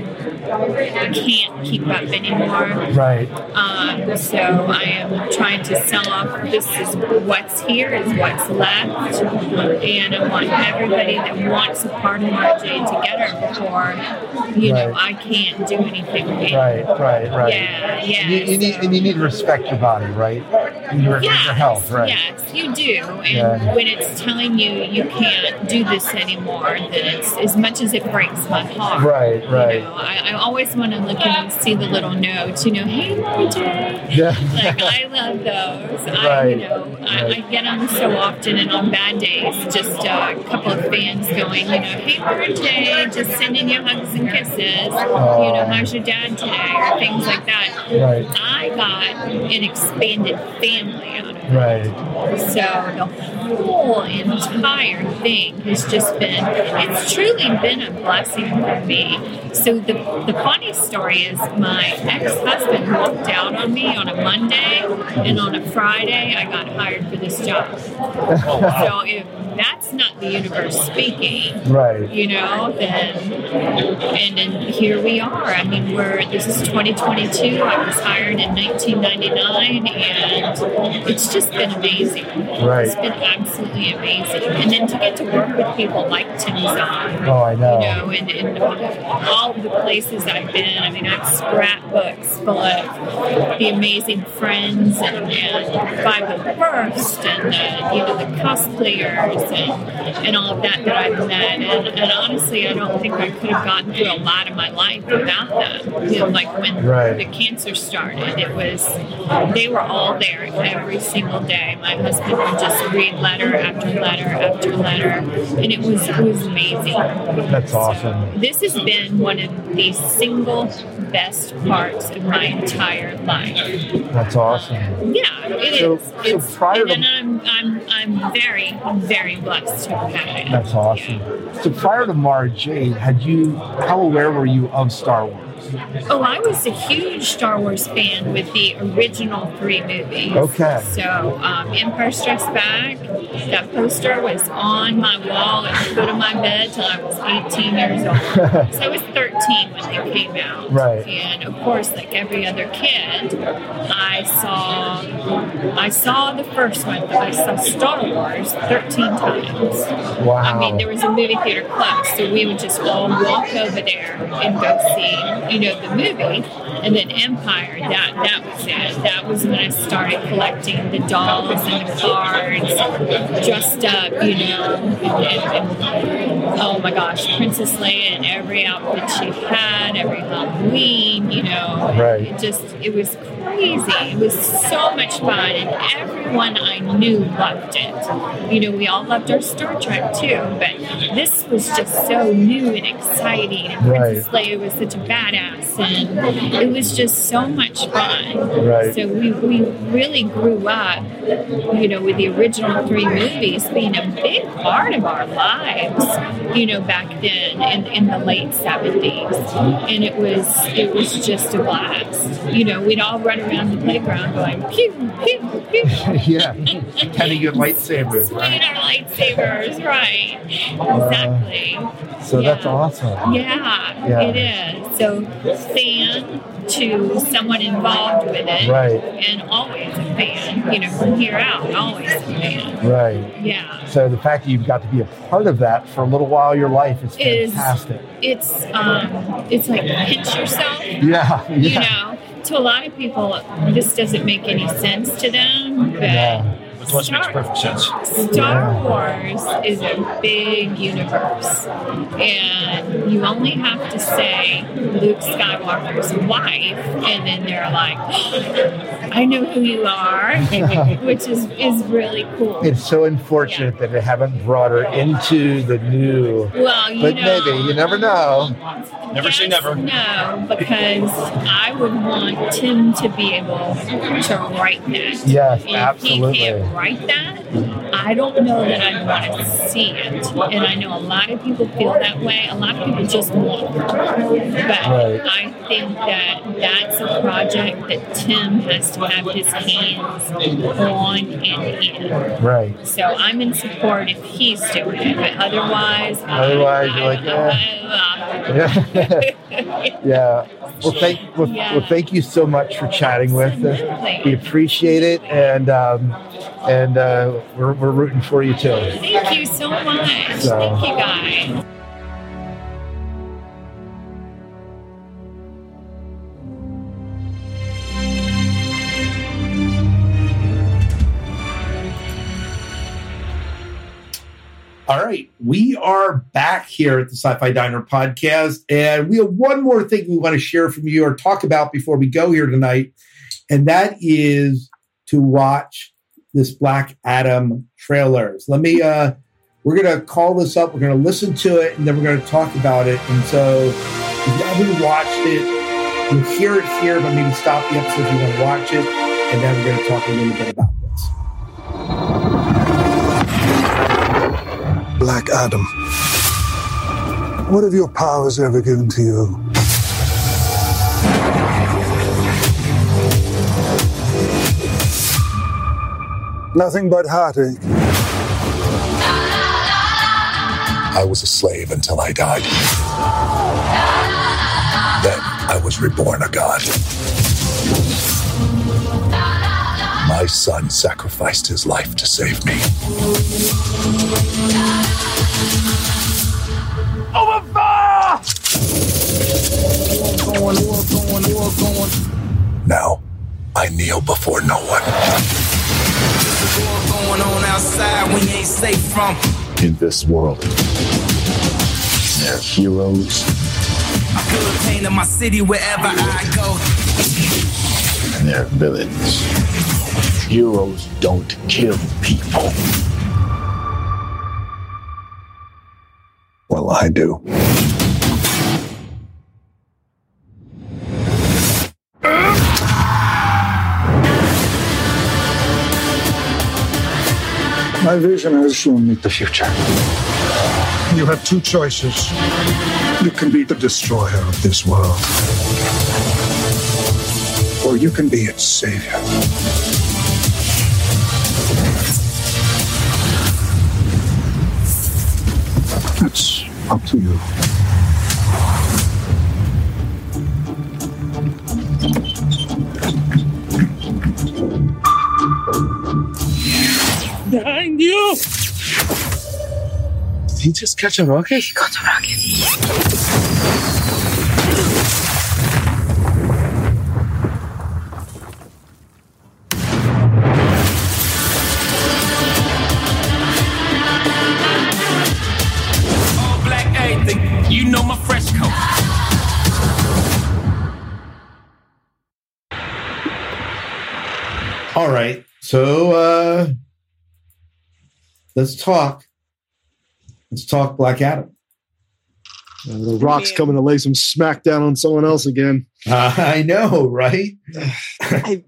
Speaker 9: can't keep up anymore.
Speaker 10: Right.
Speaker 9: Um, so I am trying to sell off. This is what's here, is what's left, and I want everybody that wants a part of Mara Jade to get her before, you know, I can't do anything again.
Speaker 10: Right, right, right.
Speaker 9: Yeah, yeah.
Speaker 10: You, you need, and you need to respect your body, right? And your, and your health, right?
Speaker 9: Yes, you do. And
Speaker 10: Yeah.
Speaker 9: when it's telling you you can't do this anymore, then it's as much as it breaks my heart.
Speaker 10: Right, right.
Speaker 9: You know, I, I always want to look and see the little notes. You know, hey, Mara Jade.
Speaker 10: Yeah.
Speaker 9: Like I love those. I, you know, I, I get them so often, and on bad days, just uh, a couple of fans going, you know, hey, birthday, just sending you hugs and kisses. You know, how's your dad today, or things like that.
Speaker 10: Right.
Speaker 9: I got an expanded family out of it.
Speaker 10: Right.
Speaker 9: So the whole entire thing has just been, it's truly been a blessing for me. So the, the funny story is my ex-husband walked out on me on a Monday and on a Friday I got hired for this job. Oh, so if that's not the universe speaking,
Speaker 10: Right.
Speaker 9: you know, then and then here we are. I mean, we're this is 2022. I was hired in 1999, and it's just been amazing.
Speaker 10: Right.
Speaker 9: It's been absolutely amazing. And then to get to work with people like Tim Zahn,
Speaker 10: Oh, I know.
Speaker 9: you know, and, and all the places I've been. I mean, I have scrapbooks full of the amazing friends and, and 501st and the, you know the cosplayers and, and all of that that I've met. And, and honestly, I don't think I could have gotten through a lot of my life without them. You know, like when
Speaker 10: Right.
Speaker 9: the cancer started, it was they were all there every single day. My husband would just read letter after letter after letter, and it was it was amazing.
Speaker 10: That's awesome.
Speaker 9: This has been one of the single best parts of my entire life.
Speaker 10: That's awesome.
Speaker 9: Yeah, it is.
Speaker 10: So- so
Speaker 9: it's,
Speaker 10: prior
Speaker 9: and
Speaker 10: to-
Speaker 9: then I'm I'm I'm very very blessed to have had it.
Speaker 10: That's awesome. So prior to Mara Jade, had you how aware were you of Star Wars?
Speaker 9: Oh, I was a huge Star Wars fan with the original three movies.
Speaker 10: Okay.
Speaker 9: So, um, Empire Strikes Back, that poster was on my wall at the foot of my bed till I was 18 years old. <laughs> so I was 13 when they came out.
Speaker 10: Right.
Speaker 9: And of course, like every other kid, I saw I saw the first one, but I saw Star Wars 13 times.
Speaker 10: Wow.
Speaker 9: I mean, there was a movie theater close, so we would just all walk over there and go see, you know, the movie. And then Empire, that that was it. That was when I started collecting the dolls and the cards, dressed up, you know, and, and, oh my gosh, Princess Leia in every outfit she had, every Halloween, you know,
Speaker 10: Right.
Speaker 9: it just it was crazy. It was so much fun, and everyone I knew loved it. You know, we all loved our Star Trek too, but this was just so new and exciting. And Princess Leia was such a badass, and it was just so much fun.
Speaker 10: Right.
Speaker 9: So we, we really grew up, you know, with the original three movies being a big part of our lives, you know, back then in, in the late 70s. And it was it was just a blast. You know, we'd all run around the playground going pew, pew, pew. <laughs>
Speaker 10: yeah. Tending your lightsabers, <laughs>
Speaker 9: Swinging
Speaker 10: right?
Speaker 9: our lightsabers, right. Exactly.
Speaker 10: So that's awesome.
Speaker 9: Yeah,
Speaker 10: Yeah.
Speaker 9: it is. So fan to someone involved with it.
Speaker 10: Right.
Speaker 9: And always a fan, you know, from here out, always a fan.
Speaker 10: Right.
Speaker 9: Yeah.
Speaker 10: So the fact that you've got to be a part of that for a little while in your life is
Speaker 9: Is-
Speaker 10: fantastic.
Speaker 9: It's um it's like pinch yourself.
Speaker 10: Yeah,
Speaker 9: You know, to a lot of people this doesn't make any sense to them, but
Speaker 10: Yeah.
Speaker 5: Which makes perfect sense.
Speaker 9: Star Wars is a big universe, and you only have to say Luke Skywalker's wife, and then they're like, oh, "I know who you are," <laughs> which is is really cool.
Speaker 10: It's so unfortunate that they haven't brought her into the new.
Speaker 9: Well, you
Speaker 10: but
Speaker 9: know,
Speaker 10: maybe you never know.
Speaker 5: Never say never.
Speaker 9: No, because I would want Tim to be able to write that.
Speaker 10: Yes,
Speaker 9: if
Speaker 10: absolutely.
Speaker 9: he can't write that, I don't know that I'd want to see it. And I know a lot of people feel that way. A lot of people just want her. But
Speaker 10: Right.
Speaker 9: I think that that's a project that Tim has to have his hands on and in.
Speaker 10: Right.
Speaker 9: So I'm in support if he's doing it, but otherwise,
Speaker 10: Otherwise,
Speaker 9: I,
Speaker 10: you're like, eh.
Speaker 9: I,
Speaker 10: Yeah. yeah. <laughs> Well, thank well,
Speaker 9: Yeah.
Speaker 10: well, thank you so much for chatting with us. We appreciate it, and um, and uh, we're we're rooting for you too.
Speaker 9: Thank you so much.
Speaker 10: So-
Speaker 9: Thank you guys.
Speaker 4: All right, we are back here at the Sci-Fi Diner podcast, and we have one more thing we want to share from you or talk about before we go here tonight, and that is to watch this Black Adam trailers. Let me. uh We're gonna call this up. We're gonna listen to it, and then we're gonna talk about it. And so, if you haven't watched it, you'll hear it here, but maybe stop the episode if you want to watch it, and then we're gonna talk a little bit about this.
Speaker 11: Black Adam. What have your powers ever given to you? Nothing but heartache.
Speaker 12: I was a slave until I died. Then I was reborn a god. My son sacrificed his life to save me.
Speaker 2: Over fire! War going, war going, war going.
Speaker 12: Now, I kneel before no one.
Speaker 13: going on outside when ain't safe from.
Speaker 12: In this world, there are heroes
Speaker 13: I feel the pain in my city wherever I go.
Speaker 12: and there are villains. Heroes don't kill people. Well, I do.
Speaker 11: My vision has shown me the future. You have two choices. You can be the destroyer of this world, or you can be its savior. To you.
Speaker 2: Behind you!
Speaker 10: Did he just catch a rocket? He
Speaker 3: got a rocket.
Speaker 4: Let's talk. Let's talk Black Adam.
Speaker 7: Uh, the Rock's coming to lay some smack down on someone else again.
Speaker 4: Uh, I know, right? <sighs>
Speaker 6: I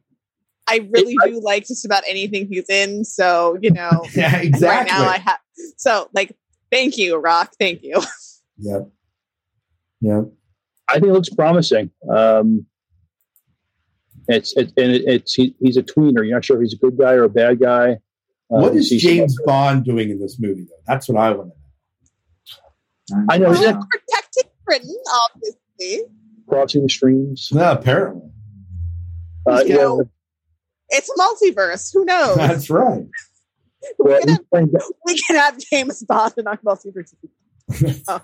Speaker 6: I really do like just about anything he's in. So you know, <laughs>
Speaker 4: Yeah, exactly.
Speaker 6: Right now I have so like, thank you, Rock. Thank you. <laughs>
Speaker 4: Yep. Yep.
Speaker 5: I think it looks promising. Um, it's it, and it, it's he, he's a tweener. You're not sure if he's a good guy or a bad guy. Uh,
Speaker 4: What
Speaker 5: you
Speaker 4: is
Speaker 5: see some-
Speaker 4: James Bond doing in this movie, though? That's what I want to know.
Speaker 5: I know. Isn't
Speaker 6: Protecting Britain, obviously.
Speaker 5: crossing the streams?
Speaker 4: No, apparently.
Speaker 5: Uh,
Speaker 6: You know, It's a multiverse. Who knows?
Speaker 4: That's right.
Speaker 5: well, he's playing-
Speaker 6: we can have James Bond and not multiverse. <laughs> oh.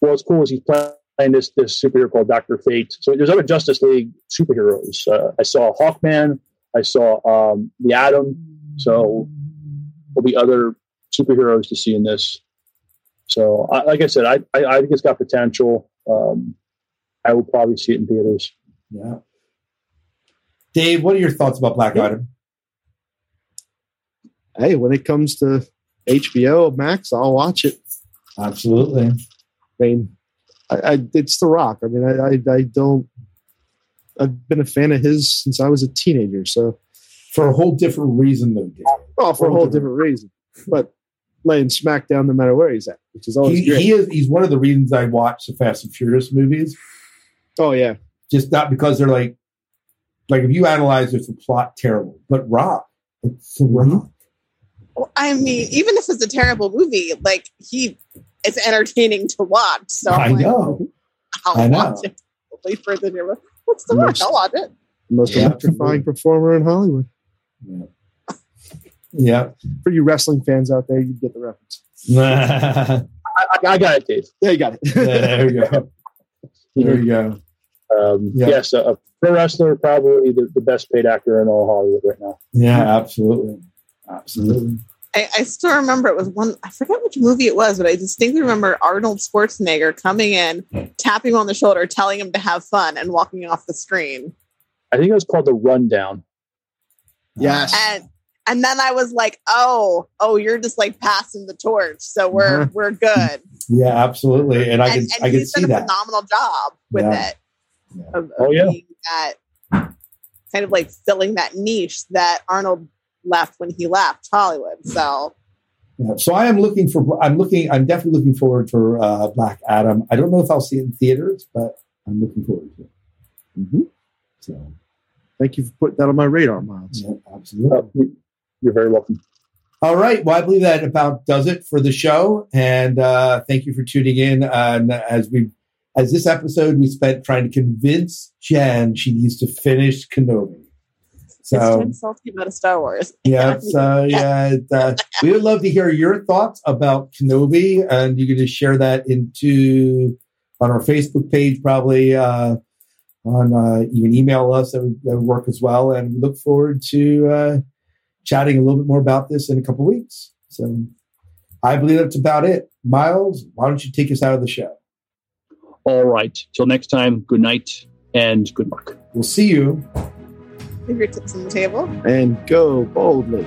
Speaker 5: well, what's cool is he's playing this this superhero called Doctor Fate. So there's other Justice League superheroes. Uh, I saw Hawkman. I saw um, the Atom. So there'll be other superheroes to see in this. So, I, like I said, I, I, I think it's got potential. Um, I will probably see it in theaters.
Speaker 4: Yeah. Dave, what are your thoughts about Black Adam?
Speaker 7: Hey, when it comes to HBO Max, I'll watch it.
Speaker 4: Absolutely.
Speaker 7: I mean, I, I it's The Rock. I mean, I, I, I don't. I've been a fan of his since I was a teenager. So,
Speaker 4: for a whole different reason, though. Dave.
Speaker 7: Oh, for a whole different reason. But laying smack down no matter where he's at, which is always
Speaker 4: He,
Speaker 7: great.
Speaker 4: he is. He's one of the reasons I watch the Fast and Furious movies.
Speaker 7: oh yeah,
Speaker 4: Just not because they're like, like if you analyze it, it's a plot terrible, but Rock, it's the Rock. Mm-hmm.
Speaker 6: Well, I mean, even if it's a terrible movie, like he, it's entertaining to watch. So
Speaker 4: I
Speaker 6: I'm like,
Speaker 4: know.
Speaker 6: I'll
Speaker 4: I know.
Speaker 6: watch it. Wait for the new. What's the work? I'll watch it.
Speaker 7: most
Speaker 4: Yeah,
Speaker 7: electrifying performer in Hollywood.
Speaker 4: Yeah.
Speaker 7: For you wrestling fans out there, you get the reference. <laughs>
Speaker 5: I, I, I got it, Dave.
Speaker 7: Yeah, you got it.
Speaker 4: There you go. <laughs> There you go.
Speaker 5: Um,
Speaker 4: Yeah.
Speaker 5: Yes, a, a pro wrestler, probably the, the best paid actor in all Hollywood right now.
Speaker 4: Yeah, absolutely. Absolutely.
Speaker 6: I, I still remember it was one. I forget which movie it was, but I distinctly remember Arnold Schwarzenegger coming in, tapping him on the shoulder, telling him to have fun, and walking off the screen.
Speaker 5: I think it was called The Rundown.
Speaker 7: Yes.
Speaker 6: And and then I was like, oh, oh, you're just like passing the torch, so we're
Speaker 4: Mhm.
Speaker 6: we're good.
Speaker 4: Yeah, absolutely. And I can
Speaker 6: and
Speaker 4: I can see
Speaker 6: done a
Speaker 4: that.
Speaker 6: phenomenal job with
Speaker 4: Yeah.
Speaker 6: it. Of, of
Speaker 5: Oh, yeah.
Speaker 6: that kind of like filling that niche that Arnold left when he left Hollywood. So
Speaker 4: Yeah. So I am looking for. I'm looking. I'm definitely looking forward for uh, Black Adam. I don't know if I'll see it in theaters, but I'm looking forward to it.
Speaker 7: Mm-hmm.
Speaker 4: So
Speaker 7: Thank you for putting that on my radar, Miles.
Speaker 4: yeah, absolutely.
Speaker 5: You- you're very welcome.
Speaker 4: All right. Well, I believe that about does it for the show. And uh, thank you for tuning in. And as we, as this episode, we spent trying to convince Jen she needs to finish Kenobi. So
Speaker 6: kind of salty about a Star Wars.
Speaker 4: yeah, so yeah, uh, we would love to hear your thoughts about Kenobi, and you can just share that into on our Facebook page, probably. Uh, on uh, you can email us that would, that would work as well, and we look forward to uh, chatting a little bit more about this in a couple weeks. So I believe that's about it. Miles, why don't you take us out of the show?
Speaker 5: All right. Till next time, good night and good luck.
Speaker 4: We'll see you.
Speaker 6: Leave your tips on the table.
Speaker 7: And go boldly.